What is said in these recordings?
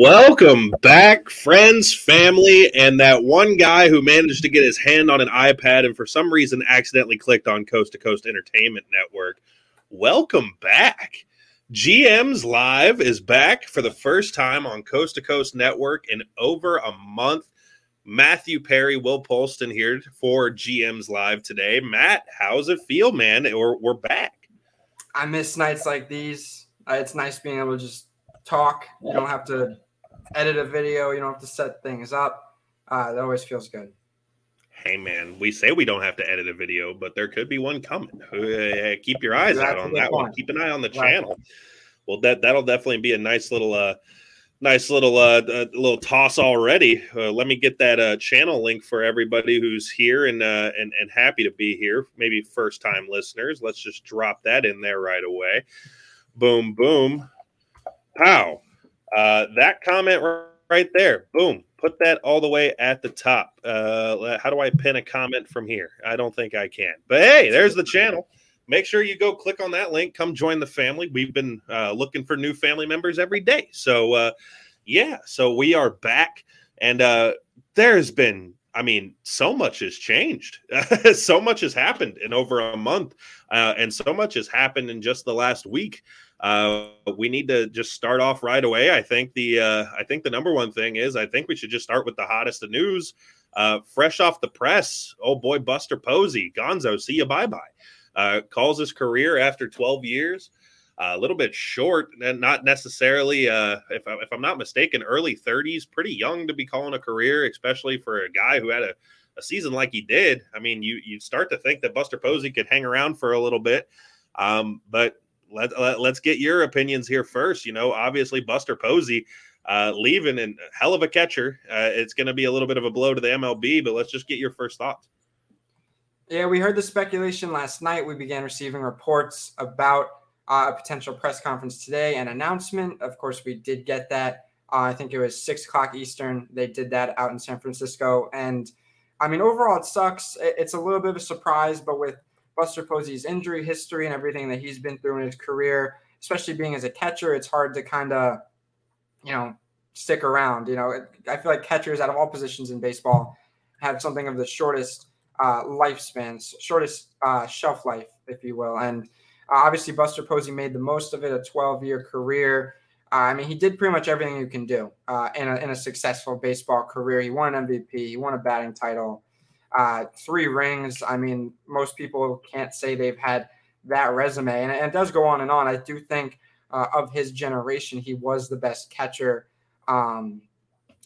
Welcome back, friends, family, and that one guy who managed to get his hand on an iPad and for some reason accidentally clicked on Coast to Coast Entertainment Network. Welcome back. GM's Live is back for the first time on Coast to Coast Network in over a month. Matthew Perry, Will Polston here for GM's Live today. Matt, how's it feel, man? We're, we're back. I miss nights like these. It's nice being able to just talk. You don't have to edit a video. You don't have to set things up. Uh, that always feels good. Hey man, we say we don't have to edit a video, but there could be one coming. Uh, keep your eyes That's out on that point. one. Keep an eye on the right. channel. Well, that that'll definitely be a nice little uh nice little uh, uh little toss already. Uh, let me get that uh, channel link for everybody who's here and uh, and and happy to be here. Maybe first time listeners. Let's just drop that in there right away. Boom, boom. Pow. Uh, that comment right there. Boom. Put that all the way at the top. Uh, how do I pin a comment from here? I don't think I can. But hey, there's the channel. Make sure you go click on that link. Come join the family. We've been uh, looking for new family members every day. So, uh, yeah, so we are back. And uh, there's been I mean, so much has changed. so much has happened in over a month, uh, and so much has happened in just the last week. Uh, we need to just start off right away. I think the uh, I think the number one thing is I think we should just start with the hottest of news. Uh, fresh off the press, oh boy, Buster Posey, Gonzo, see you bye bye. Uh, calls his career after 12 years. A little bit short, and not necessarily, uh, if, I, if I'm not mistaken, early 30s, pretty young to be calling a career, especially for a guy who had a, a season like he did. I mean, you you start to think that Buster Posey could hang around for a little bit, um, but let, let us get your opinions here first. You know, obviously Buster Posey uh, leaving and hell of a catcher. Uh, it's going to be a little bit of a blow to the MLB, but let's just get your first thoughts. Yeah, we heard the speculation last night. We began receiving reports about uh, a potential press conference today and announcement. Of course, we did get that. Uh, I think it was six o'clock Eastern. They did that out in San Francisco, and I mean, overall, it sucks. It's a little bit of a surprise, but with Buster Posey's injury history and everything that he's been through in his career, especially being as a catcher, it's hard to kind of, you know, stick around. You know, I feel like catchers out of all positions in baseball have something of the shortest uh, lifespans, shortest uh, shelf life, if you will. And uh, obviously, Buster Posey made the most of it, a 12 year career. Uh, I mean, he did pretty much everything you can do uh, in, a, in a successful baseball career. He won an MVP, he won a batting title uh, three rings. I mean, most people can't say they've had that resume, and, and it does go on and on. I do think uh, of his generation, he was the best catcher. Um,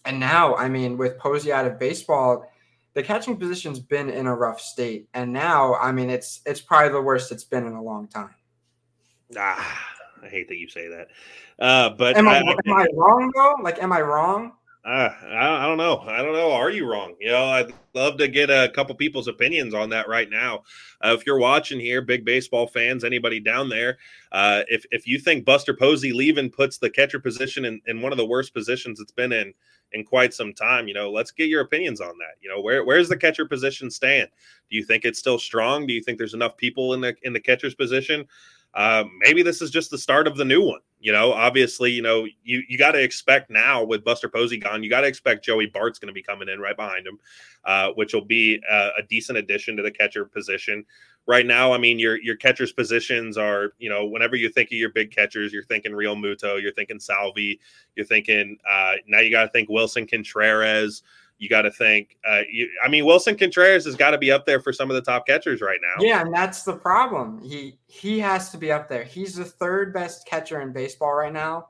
and now, I mean, with Posey out of baseball, the catching position's been in a rough state, and now, I mean, it's it's probably the worst it's been in a long time. Ah, I hate that you say that. Uh, but am I, I, am I wrong though? Like, am I wrong? Uh, I, I don't know. I don't know. Are you wrong? You know, I'd love to get a couple people's opinions on that right now. Uh, if you're watching here, big baseball fans, anybody down there, uh, if if you think Buster Posey leaving puts the catcher position in, in one of the worst positions it's been in in quite some time, you know, let's get your opinions on that. You know, where where's the catcher position stand? Do you think it's still strong? Do you think there's enough people in the in the catcher's position? Uh, maybe this is just the start of the new one. You know, obviously, you know, you you got to expect now with Buster Posey gone, you got to expect Joey Bart's going to be coming in right behind him, uh, which will be a, a, decent addition to the catcher position. Right now, I mean, your your catchers positions are, you know, whenever you think of your big catchers, you're thinking Realmuto, you're thinking Salvy, you're thinking uh, now you got to think Willson Contreras you got to think. Uh, you, I mean, Willson Contreras has got to be up there for some of the top catchers right now. Yeah, and that's the problem. He he has to be up there. He's the third best catcher in baseball right now.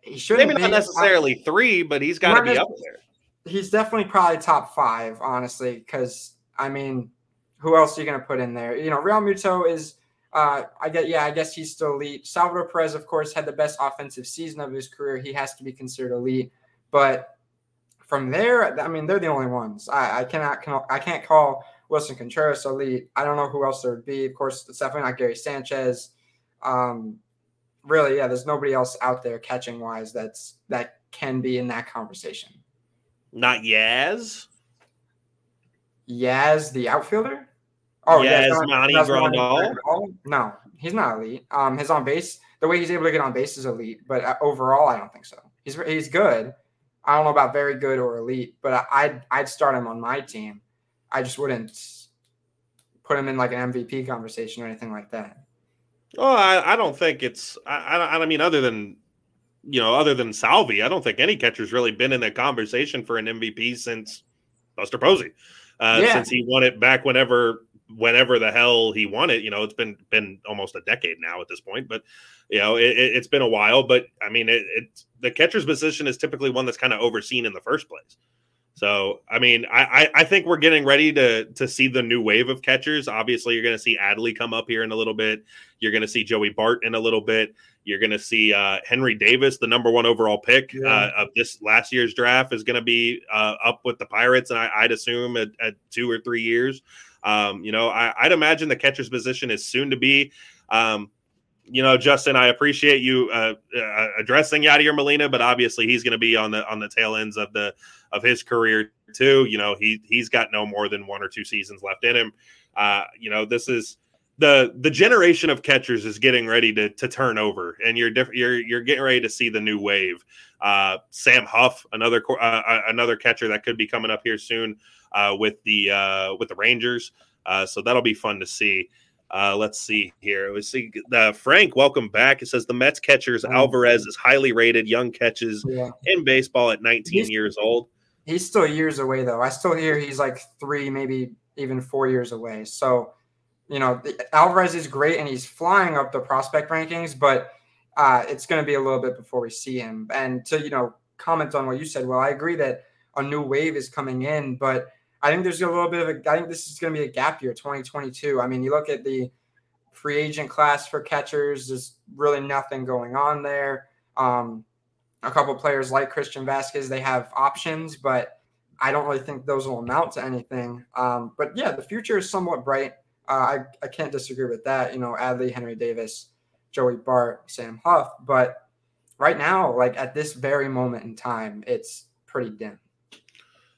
He should maybe not necessarily three, but he's got to be up there. He's definitely probably top five, honestly. Because I mean, who else are you going to put in there? You know, Real Realmuto is. Uh, I get, yeah, I guess he's still elite. Salvador Perez, of course, had the best offensive season of his career. He has to be considered elite. But from there, I mean, they're the only ones. I, I cannot, I can't call Willson Contreras elite. I don't know who else there would be. Of course, it's definitely not Gary Sanchez. Um, really, yeah, there's nobody else out there catching wise that's that can be in that conversation. Not Yaz. Yaz, the outfielder. Oh, Yaz, Yasmani Grandal. No, he's not elite. Um, his on base, the way he's able to get on base is elite, but uh, overall, I don't think so. He's he's good. I don't know about very good or elite, but I'd I'd start him on my team. I just wouldn't put him in like an MVP conversation or anything like that. Oh, I, I don't think it's. I, I, I mean, other than you know, other than Salvy, I don't think any catcher's really been in that conversation for an MVP since Buster Posey. Uh, yeah. Since he won it back whenever whenever the hell he won it. You know, it's been been almost a decade now at this point, but you know, it, has been a while. But I mean, it, it's the catcher's position is typically one that's kind of overseen in the first place. So, I mean, I, I think we're getting ready to to see the new wave of catchers. Obviously, you're going to see Adley come up here in a little bit. You're going to see Joey Bart in a little bit. You're going to see uh, Henry Davis, the number one overall pick yeah. uh, of this last year's draft, is going to be uh, up with the Pirates, and I, would assume at, at, two or three years. Um, you know, I I, would imagine the catcher's position is soon to be. Um, you know, Justin, I appreciate you uh, uh, addressing Yadier Molina, but obviously he's going to be on the on the tail ends of the of his career too. You know, he he's got no more than one or two seasons left in him. Uh, you know, this is the the generation of catchers is getting ready to to turn over, and you're diff- you're you're getting ready to see the new wave. Uh, Sam Huff, another uh, uh, another catcher that could be coming up here soon uh, with the uh, with the Rangers. Uh, so that'll be fun to see. Uh, let's see here. We see uh, Frank. Welcome back. It says the Mets catchers oh, Alvarez is highly rated, young catches yeah. in baseball at 19 he's, years old. He's still years away though. I still hear he's like three, maybe even four years away. So, you know, Alvarez is great and he's flying up the prospect rankings, but uh, it's going to be a little bit before we see him. And to you know comment on what you said, well, I agree that a new wave is coming in, but I think there's a little bit of a. I think this is going to be a gap year, 2022. I mean, you look at the free agent class for catchers. There's really nothing going on there. Um, a couple players like Christian Vázquez, they have options, but I don't really think those will amount to anything. Um, but yeah, the future is somewhat bright. Uh, I, I can't disagree with that. You know, Adley, Henry Davis, Joey Bart, Sam Huff. But right now, like at this very moment in time, it's pretty dim.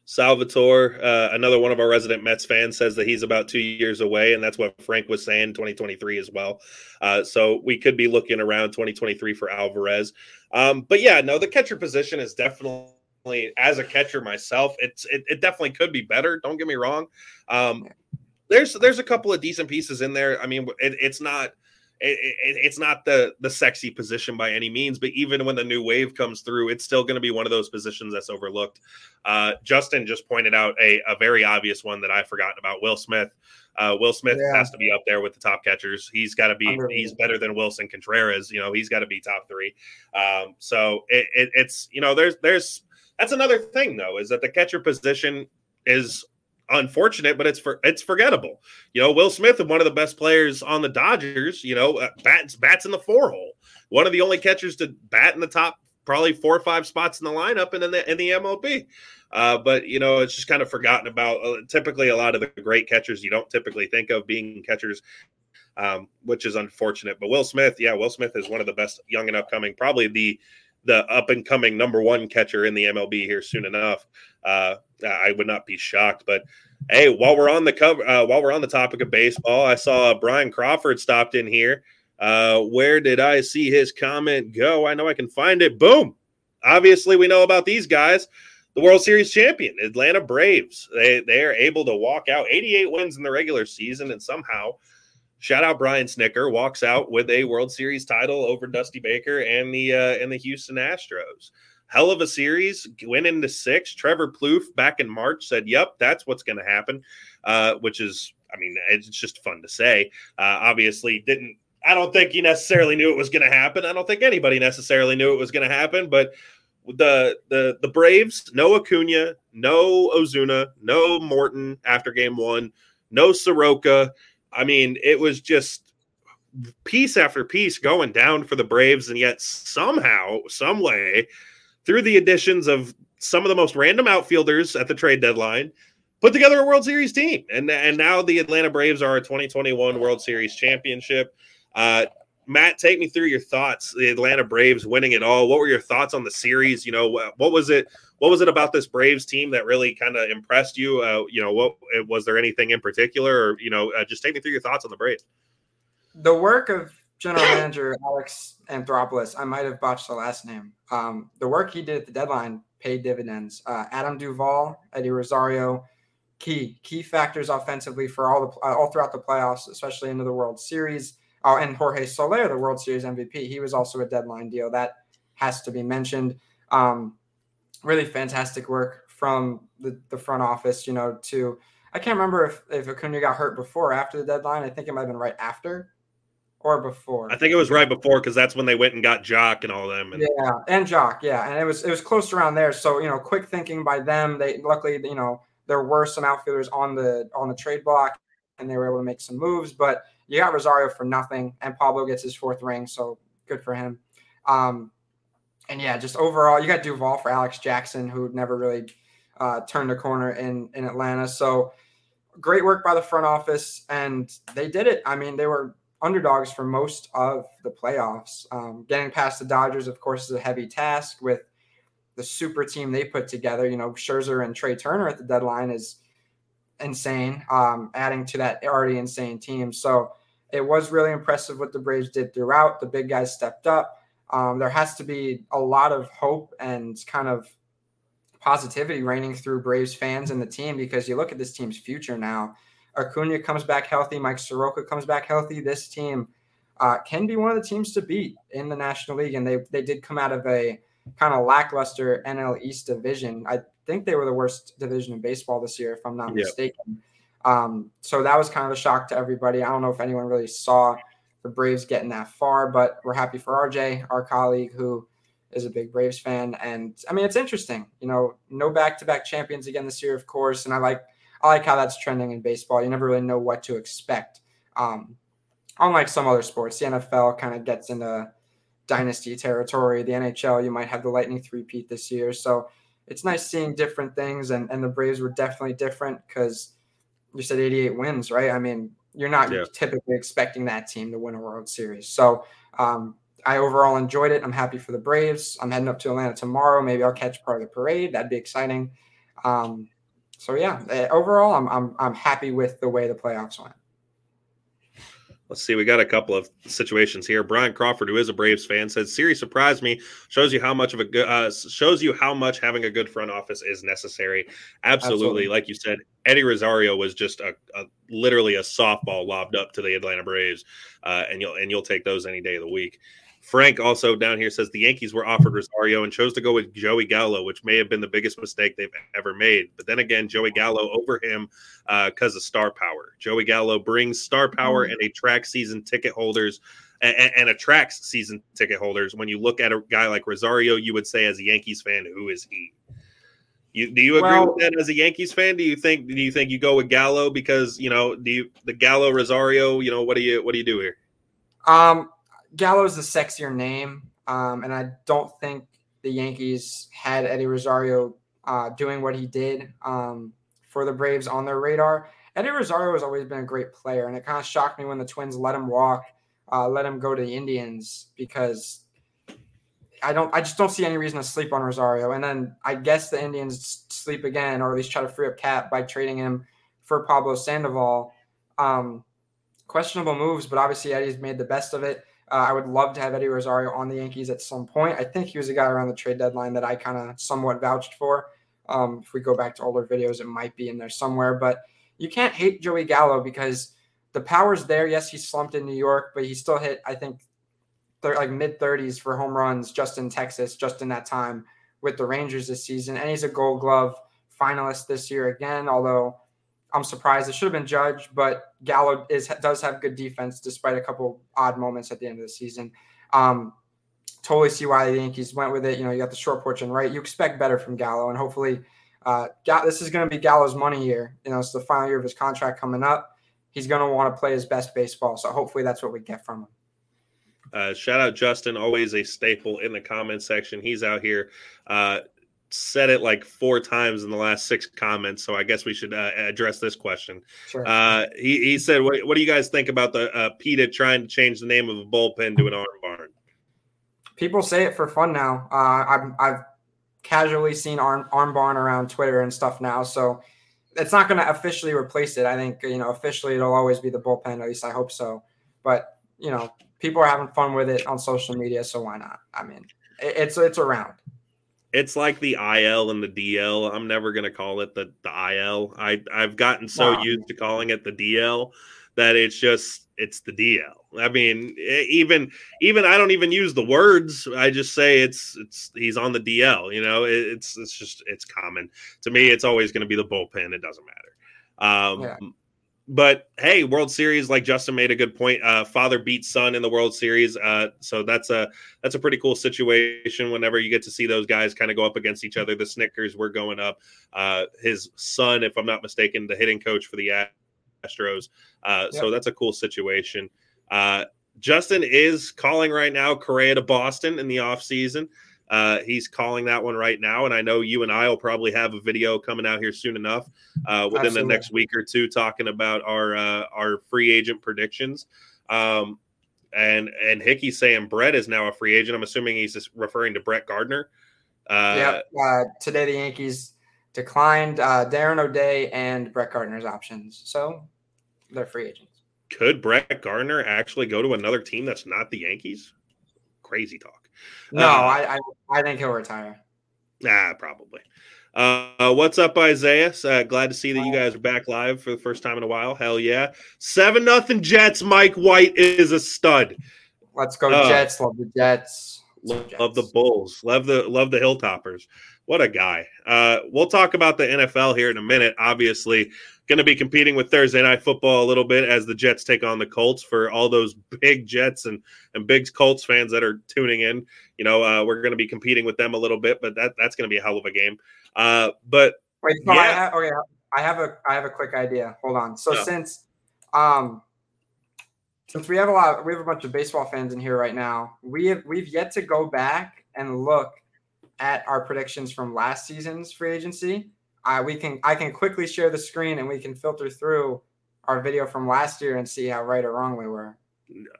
Salvatore, uh, another one of our resident Mets fans, says that he's about two years away, and that's what Frank was saying, 2023 as well. Uh, so we could be looking around 2023 for Alvarez. Um, but yeah, no, the catcher position is definitely, as a catcher myself, it's it, it definitely could be better. Don't get me wrong. Um, there's there's a couple of decent pieces in there. I mean, it, it's not it, it, it's not the the sexy position by any means, but even when the new wave comes through, it's still going to be one of those positions that's overlooked. Uh, Justin just pointed out a, a very obvious one that I've forgotten about. Will Smith. Uh, Will Smith yeah. has to be up there with the top catchers. He's got to be. He's better than Willson Contreras. You know, he's got to be top three. Um, so it, it, it's you know, there's there's that's another thing though is that the catcher position is unfortunate, but it's for it's forgettable. You know, Will Smith is one of the best players on the Dodgers. You know, uh, bats bats in the four hole. One of the only catchers to bat in the top probably four or five spots in the lineup and in the in the MLB. Uh, but you know, it's just kind of forgotten about. Uh, typically, a lot of the great catchers you don't typically think of being catchers. Um, which is unfortunate. But Will Smith, yeah, Will Smith is one of the best young and upcoming, probably the the up and coming number one catcher in the MLB here soon enough. Uh, I would not be shocked. But hey, while we're on the cover, uh, while we're on the topic of baseball, I saw Brian Crawford stopped in here. Uh, where did I see his comment go? I know I can find it. Boom. Obviously, we know about these guys. The World Series champion, Atlanta Braves. They they are able to walk out 88 wins in the regular season and somehow shout out Brian Snitker walks out with a World Series title over Dusty Baker and the uh, and the Houston Astros. Hell of a series, went into six. Trevor Plouffe back in March said, "Yep, that's what's going to happen," uh, which is, I mean, it's just fun to say. Uh, obviously, didn't. I don't think he necessarily knew it was going to happen. I don't think anybody necessarily knew it was going to happen, but the the the Braves, no Acuna, no Ozuna, no Morton after game one, no Soroka. I mean, it was just piece after piece going down for the Braves, and yet somehow, some way, through the additions of some of the most random outfielders at the trade deadline, put together a World Series team. And, and now the Atlanta Braves are a 2021 World Series championship. Uh, Matt, take me through your thoughts. The Atlanta Braves winning it all. What were your thoughts on the series? You know, what was it? What was it about this Braves team that really kind of impressed you? Uh, you know, what was there anything in particular, or you know, uh, just take me through your thoughts on the Braves. The work of general manager Alex Anthopoulos. I might have botched the last name. Um, the work he did at the deadline paid dividends. Uh, Adam Duvall, Eddie Rosario, key key factors offensively for all the all throughout the playoffs, especially into the World Series. Oh, and Jorge Soler, the World Series MVP, he was also a deadline deal. That has to be mentioned. Um, really fantastic work from the, the front office. You know, to I can't remember if if Acuna got hurt before or after the deadline. I think it might have been right after or before. I think it was right before because that's when they went and got Joc and all them. And- yeah, and Joc, yeah, and it was it was close around there. So you know, quick thinking by them. They luckily you know there were some outfielders on the on the trade block, and they were able to make some moves. But you got Rosario for nothing, and Pablo gets his fourth ring, so good for him. Um, and yeah, just overall, you got Duvall for Alex Jackson, who never really uh, turned a corner in in Atlanta. So great work by the front office, and they did it. I mean, they were underdogs for most of the playoffs. Um, getting past the Dodgers, of course, is a heavy task with the super team they put together. You know, Scherzer and Trea Turner at the deadline is insane, um, adding to that already insane team. So it was really impressive what the Braves did throughout. The big guys stepped up. Um, there has to be a lot of hope and kind of positivity reigning through Braves fans and the team because you look at this team's future now. Acuna comes back healthy, Mike Soroka comes back healthy. This team uh, can be one of the teams to beat in the National League, and they they did come out of a kind of lackluster NL East division. I think they were the worst division in baseball this year, if I'm not yep. mistaken. Um, so that was kind of a shock to everybody. I don't know if anyone really saw the Braves getting that far, but we're happy for RJ, our colleague, who is a big Braves fan. And I mean, it's interesting. You know, no back-to-back champions again this year, of course. And I like I like how that's trending in baseball. You never really know what to expect. Um, unlike some other sports, the NFL kind of gets into dynasty territory. The NHL, you might have the Lightning three-peat this year. So it's nice seeing different things. And, and the Braves were definitely different because you said 88 wins, right? I mean, you're not yeah. typically expecting that team to win a World Series. So um, I overall enjoyed it. I'm happy for the Braves. I'm heading up to Atlanta tomorrow. Maybe I'll catch part of the parade. That'd be exciting. Um, so yeah, eh, overall, I'm, I'm I'm happy with the way the playoffs went. Let's see. We got a couple of situations here. Brian Crawford, who is a Braves fan, says "Series surprised me. Shows you how much of a good uh, shows you how much having a good front office is necessary. Absolutely, Absolutely. like you said, Eddie Rosario was just a, a, literally a softball lobbed up to the Atlanta Braves, uh, and you'll and you'll take those any day of the week. Frank also down here says the Yankees were offered Rosario and chose to go with Joey Gallo, which may have been the biggest mistake they've ever made. But then again, Joey Gallo over him because uh, of star power. Joey Gallo brings star power mm-hmm. and attracts season ticket holders and, and, attracts season ticket holders. When you look at a guy like Rosario, you would say as a Yankees fan, who is he? You, do you agree well, with that as a Yankees fan? Do you think do you think you go with Gallo because you know do you the Gallo Rosario? You know what do you what do you do here? Um, Gallo's the sexier name, um, and I don't think the Yankees had Eddie Rosario uh, doing what he did um, for the Braves on their radar. Eddie Rosario has always been a great player, and it kind of shocked me when the Twins let him walk, uh, let him go to the Indians because I don't, I just don't see any reason to sleep on Rosario. And then I guess the Indians sleep again, or at least try to free up cap by trading him for Pablo Sandoval. Um, questionable moves, but obviously Eddie's made the best of it. Uh, I would love to have Eddie Rosario on the Yankees at some point. I think he was a guy around the trade deadline that I kind of somewhat vouched for. Um, if we go back to older videos, it might be in there somewhere. But you can't hate Joey Gallo because the power's there. Yes, he slumped in New York, but he still hit, I think, th- like mid 30s for home runs just in Texas, just in that time with the Rangers this season. And he's a gold glove finalist this year again, although I'm surprised. It should have been Judge, but Gallo is does have good defense despite a couple odd moments at the end of the season. Um, totally see why the Yankees went with it. You know, you got the short porch and right. You expect better from Gallo, and hopefully, uh, this is going to be Gallo's money year. You know, it's the final year of his contract coming up. He's going to want to play his best baseball. So hopefully, that's what we get from him. Uh, shout out Justin, always a staple in the comment section. He's out here uh, said it like four times in the last six comments, so I guess we should uh, address this question. Sure. Uh, he, he said, what, what, do you guys think about the uh, PETA trying to change the name of a bullpen to an arm barn?" People say it for fun now. Uh, I've, I've casually seen arm, arm barn around Twitter and stuff now, so it's not going to officially replace it. I think you know officially it'll always be the bullpen. At least I hope so. But you know, people are having fun with it on social media, so why not? I mean, it, it's it's around. It's like the IL and the DL. I'm never gonna call it the the IL. I I've gotten so wow. used to calling it the DL that it's just it's the DL. I mean, even even I don't even use the words. I just say it's it's he's on the DL. You know, it's it's just it's common to me. It's always going to be the bullpen. It doesn't matter. Um, yeah. But hey, World Series, like Justin made a good point. Uh, father beats son in the World Series, uh, so that's a that's a pretty cool situation. Whenever you get to see those guys kind of go up against each other, the Snitkers were going up. Uh, his son, if I'm not mistaken, the hitting coach for the Astros. Uh, yep. So that's a cool situation. Uh, Justin is calling right now Correa to Boston in the offseason. Uh, he's calling that one right now. And I know you and I will probably have a video coming out here soon enough uh, within Absolutely. the next week or two talking about our uh, our free agent predictions. Um, and and Hickey saying Brett is now a free agent. I'm assuming he's just referring to Brett Gardner. Uh, yeah. Uh, today the Yankees declined uh, Darren O'Day and Brett Gardner's options. So they're free agents. Could Brett Gardner actually go to another team that's not the Yankees? Crazy talk. No, uh, I, I, I think he'll retire. Ah, probably. Uh, what's up, Isaiah? Uh, glad to see that you guys are back live for the first time in a while. Hell yeah! Seven nothing Jets. Mike White is a stud. Let's go uh, Jets. Love the Jets. Love, Jets. love the Bulls. Love the love the Hilltoppers. What a guy. Uh, we'll talk about the NFL here in a minute. Obviously, going to be competing with Thursday night football a little bit as the Jets take on the Colts. For all those big Jets and and big Colts fans that are tuning in, you know, uh, we're going to be competing with them a little bit, but that that's going to be a hell of a game. Uh, but wait, so yeah. I have, okay, I have a I have a quick idea. Hold on. So yeah. since um since we have a lot, we have a bunch of baseball fans in here right now. We have we've yet to go back and look at our predictions from last season's free agency I we can I can quickly share the screen and we can filter through our video from last year and see how right or wrong we were.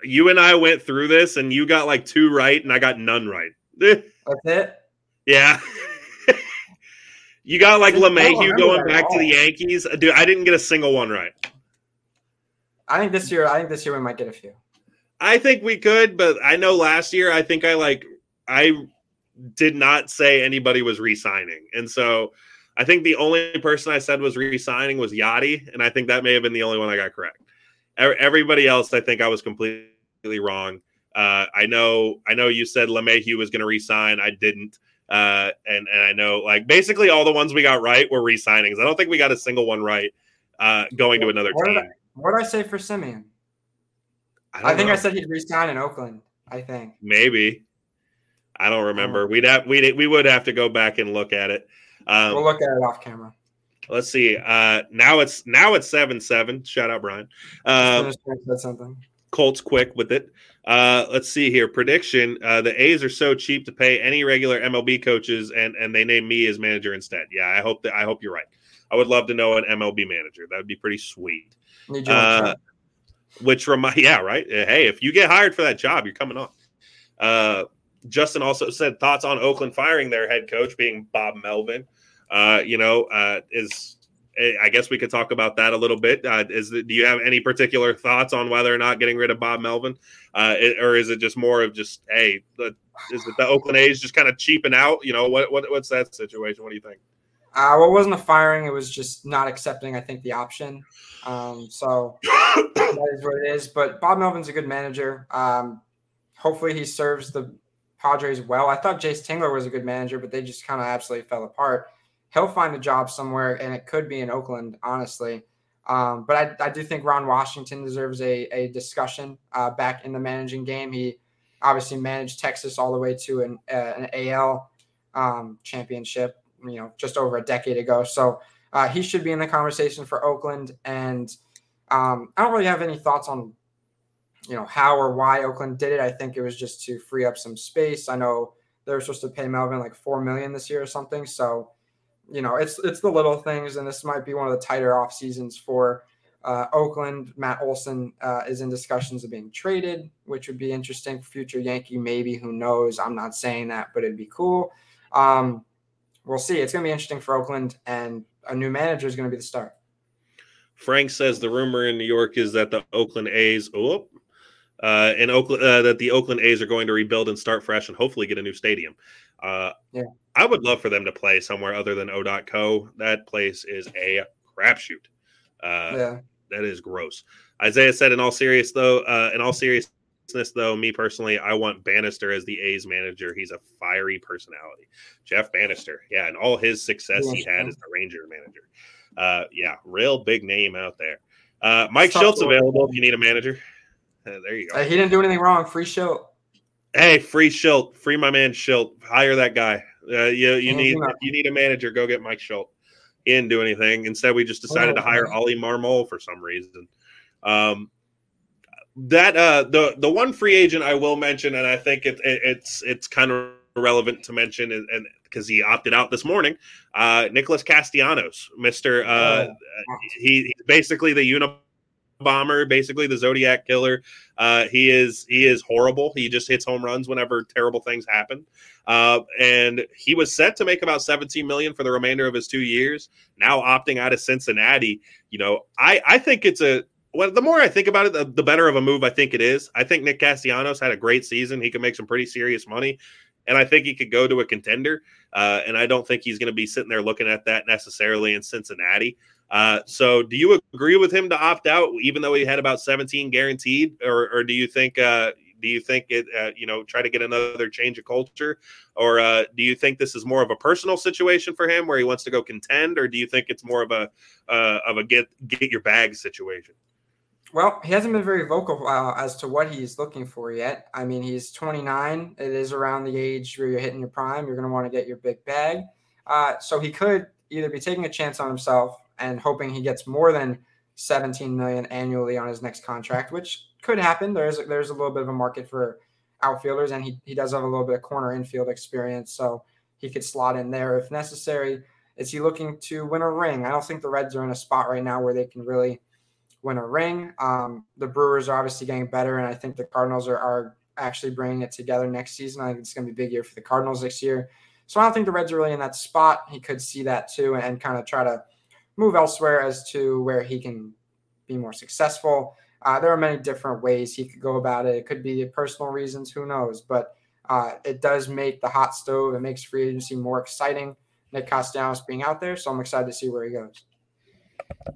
You and I went through this and you got like two right and I got none right. That's it? Yeah. you got like LeMahieu going back to the Yankees. Uh, dude, I didn't get a single one right. I think this year I think this year we might get a few. I think we could, but I know last year I think I like I did not say anybody was re-signing. And so I think the only person I said was re-signing was Yadi, and I think that may have been the only one I got correct. Everybody else, I think I was completely wrong. Uh, I know, I know you said LeMahieu was going to resign. I didn't, uh, and and I know like basically all the ones we got right were re-signings. I don't think we got a single one right uh, going to another what team. Did I, what did I say for Semien? I, I think know. I said he'd resign in Oakland. I think maybe. I don't remember. We'd have we we would have to go back and look at it. Um, we'll look at it off camera. Let's see. Uh, now it's now it's seven seven. Shout out Brian. Uh, something. Colts quick with it. Uh, let's see here. Prediction: uh, The A's are so cheap to pay any regular MLB coaches, and and they name me as manager instead. Yeah, I hope that I hope you're right. I would love to know an MLB manager. That would be pretty sweet. Uh, which remind, yeah, right. Hey, if you get hired for that job, you're coming on. Uh, Justin also said thoughts on Oakland firing their head coach, being Bob Melvin. Uh, you know, uh, is eh, I guess we could talk about that a little bit. Uh, is do you have any particular thoughts on whether or not getting rid of Bob Melvin, uh, it, or is it just more of just hey, the, is it the Oakland A's just kind of cheaping out? You know, what, what what's that situation? What do you think? Uh, well, it wasn't a firing; it was just not accepting. I think the option. Um, so that is what it is. But Bob Melvin's a good manager. Um, hopefully, he serves the Padres well. I thought Jayce Tingler was a good manager, but they just kind of absolutely fell apart. He'll find a job somewhere, and it could be in Oakland, honestly. Um, but I, I, do think Ron Washington deserves a, a discussion uh, back in the managing game. He obviously managed Texas all the way to an, uh, an AL um, championship, you know, just over a decade ago. So uh, he should be in the conversation for Oakland. And um, I don't really have any thoughts on you know how or why Oakland did it. I think it was just to free up some space. I know they were supposed to pay Melvin like four million this year or something. So, you know, it's it's the little things, and this might be one of the tighter off seasons for uh, Oakland. Matt Olson uh, is in discussions of being traded, which would be interesting for future Yankee. Maybe who knows? I'm not saying that, but it'd be cool. Um, we'll see. It's going to be interesting for Oakland, and a new manager is going to be the start. Frank says the rumor in New York is that the Oakland A's. Oh, uh, and Oakland uh, that the Oakland A's are going to rebuild and start fresh and hopefully get a new stadium. Uh, yeah. I would love for them to play somewhere other than O.co. That place is a crapshoot. Uh, yeah, that is gross. Isaiah said, in all serious though, uh, in all seriousness though, me personally, I want Banister as the A's manager. He's a fiery personality. Jeff Banister, yeah, and all his success he had as the Ranger manager. Uh, yeah, real big name out there. Uh, Mike Shildt available if you need a manager. There you go. Uh, he didn't do anything wrong. Free Shildt. Hey, free Shildt, free my man Shildt. Hire that guy. Uh, you you need if you need a manager, go get Mike Shildt. He didn't do anything. Instead, we just decided oh, to hire Oli Marmol for some reason. Um, that uh, the the one free agent I will mention, and I think it, it, it's it's kind of relevant to mention, and because he opted out this morning, uh, Nicholas Castellanos, Mister. Uh, oh. he, he's basically the Unabomber, bomber, basically the Zodiac killer. Uh, he is he is horrible. He just hits home runs whenever terrible things happen. Uh, and he was set to make about 17 million for the remainder of his two years. Now opting out of Cincinnati, you know, I I think it's a well, the more I think about it, the, the, better of a move I think it is. I think Nick Castellanos had a great season. He could make some pretty serious money, and I think he could go to a contender. Uh, and I don't think he's going to be sitting there looking at that necessarily in Cincinnati. Uh, so, do you agree with him to opt out, even though he had about 17 guaranteed, or, or do you think uh, do you think it uh, you know try to get another change of culture, or uh, do you think this is more of a personal situation for him where he wants to go contend, or do you think it's more of a uh, of a get get your bag situation? Well, he hasn't been very vocal uh, as to what he's looking for yet. I mean, he's 29. It is around the age where you're hitting your prime. You're going to want to get your big bag. Uh, so he could either be taking a chance on himself and hoping he gets more than 17 million annually on his next contract, which could happen. There's there's a little bit of a market for outfielders, and he he does have a little bit of corner infield experience, so he could slot in there if necessary. Is he looking to win a ring? I don't think the Reds are in a spot right now where they can really win a ring. Um, the Brewers are obviously getting better, and I think the Cardinals are, are actually bringing it together next season. I think it's going to be a big year for the Cardinals next year. So I don't think the Reds are really in that spot. He could see that too and, and kind of try to move elsewhere as to where he can be more successful. Uh, there are many different ways he could go about it. It could be personal reasons, who knows? But uh, it does make the hot stove. It makes free agency more exciting. Nick Castellanos being out there, so I'm excited to see where he goes.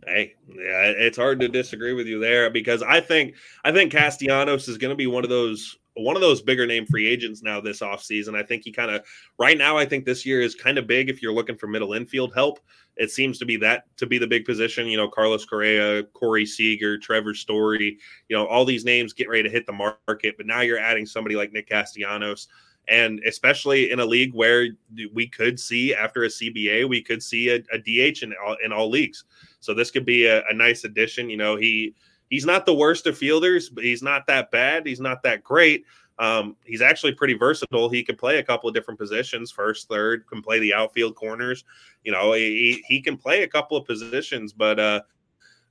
Hey, yeah, it's hard to disagree with you there because I think I think Castellanos is going to be one of those one of those bigger name free agents now this offseason. I think he kind of right now I think this year is kind of big if you're looking for middle infield help. It seems to be that to be the big position, you know, Carlos Correa, Corey Seager, Trevor Story, you know, all these names get ready to hit the market, but now you're adding somebody like Nick Castellanos and especially in a league where we could see after a CBA, we could see a, a DH in all, in all leagues. So this could be a, a, nice addition. You know, he he's not the worst of fielders, but he's not that bad. He's not that great. Um, he's actually pretty versatile. He can play a couple of different positions, first, third, can play the outfield corners. You know, he, he can play a couple of positions, but uh,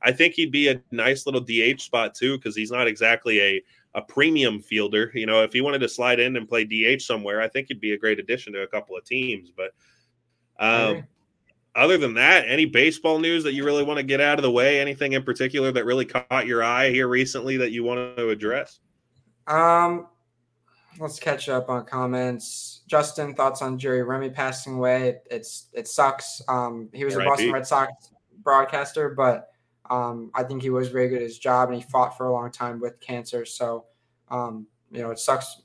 I think he'd be a nice little DH spot too, because he's not exactly a a premium fielder. You know, if he wanted to slide in and play DH somewhere, I think he'd be a great addition to a couple of teams. But um, other than that, any baseball news that you really want to get out of the way? Anything in particular that really caught your eye here recently that you want to address? Um, let's catch up on comments. Justin, thoughts on Jerry Remy passing away? It, it's it sucks. Um, he was a Boston Red Sox broadcaster, but um, I think he was very good at his job, and he fought for a long time with cancer. So, um, you know, it sucks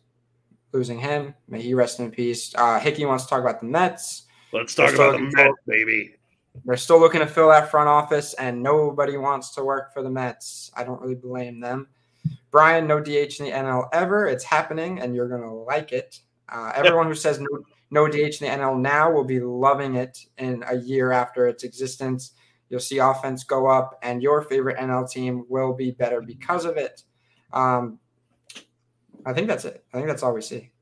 losing him. May he rest in peace. Uh, Hickey wants to talk about the Mets. Let's talk about the Mets, baby. They're still looking to fill that front office, and nobody wants to work for the Mets. I don't really blame them. Brian, no DH in the NL ever. It's happening, and you're going to like it. Uh, everyone who says no, no DH in the NL now will be loving it in a year after its existence. You'll see offense go up, and your favorite NL team will be better because of it. Um, I think that's it. I think that's all we see.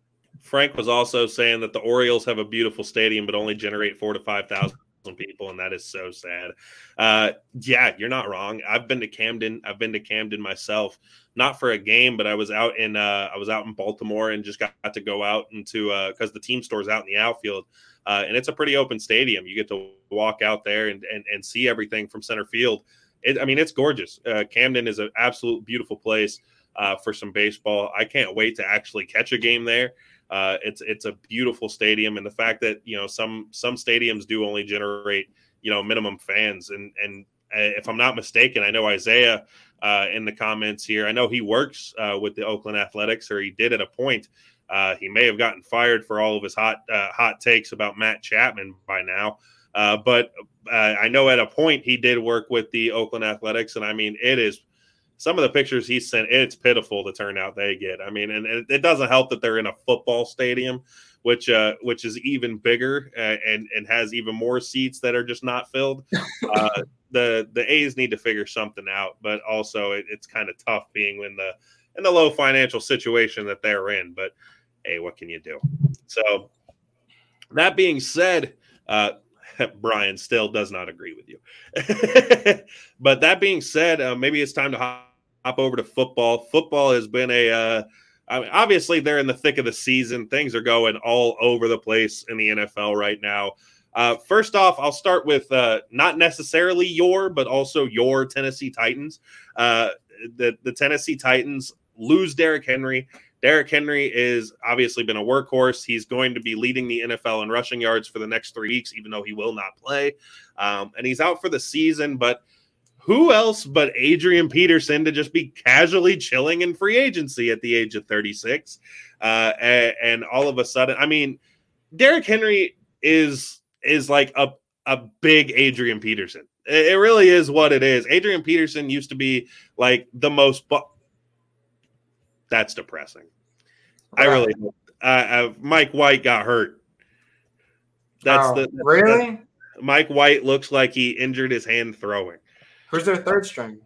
Frank was also saying that the Orioles have a beautiful stadium, but only generate four to five thousand people, and that is so sad. Uh, yeah, you're not wrong. I've been to Camden. I've been to Camden myself, not for a game, but I was out in uh, I was out in Baltimore and just got to go out into because uh, the team store's out in the outfield uh, and it's a pretty open stadium. You get to walk out there and and, and see everything from center field. It, I mean, it's gorgeous. Uh, Camden is an absolute beautiful place. uh, for some baseball. I can't wait to actually catch a game there. Uh, it's it's a beautiful stadium, and the fact that you know some some stadiums do only generate you know minimum fans, and and uh, if I'm not mistaken, I know Isaiah uh, in the comments here. I know he works uh, with the Oakland Athletics, or he did at a point. Uh, he may have gotten fired for all of his hot uh, hot takes about Matt Chapman by now. Uh, but I know at a point he did work with the Oakland Athletics, and I mean it is some of the pictures he sent, it's pitiful the turnout they get. I mean, and it, doesn't help that they're in a football stadium, which uh, which is even bigger uh, and and has even more seats that are just not filled. Uh, the the A's need to figure something out, but also it, it's kind of tough being in the in the low financial situation that they're in. But hey, what can you do? So that being said, uh, Brian still does not agree with you. but that being said, uh, maybe it's time to hop, hop, over to football. Football has been a, uh, I mean, obviously they're in the thick of the season. Things are going all over the place in the NFL right now. Uh, first off, I'll start with uh, not necessarily your, but also your Tennessee Titans. Uh, the the Tennessee Titans lose Derrick Henry. Derrick Henry is obviously been a workhorse. He's going to be leading the NFL in rushing yards for the next three weeks, even though he will not play. Um, and he's out for the season. But who else but Adrian Peterson to just be casually chilling in free agency at the age of 36? Uh, and, and all of a sudden, I mean, Derrick Henry is is like a a big Adrian Peterson. It really is what it is. Adrian Peterson used to be like the most. Bu- that's depressing. Right. I really. Uh, uh, Mike White got hurt. That's oh, the really. That's, Mike White looks like he injured his hand throwing. Who's their third string?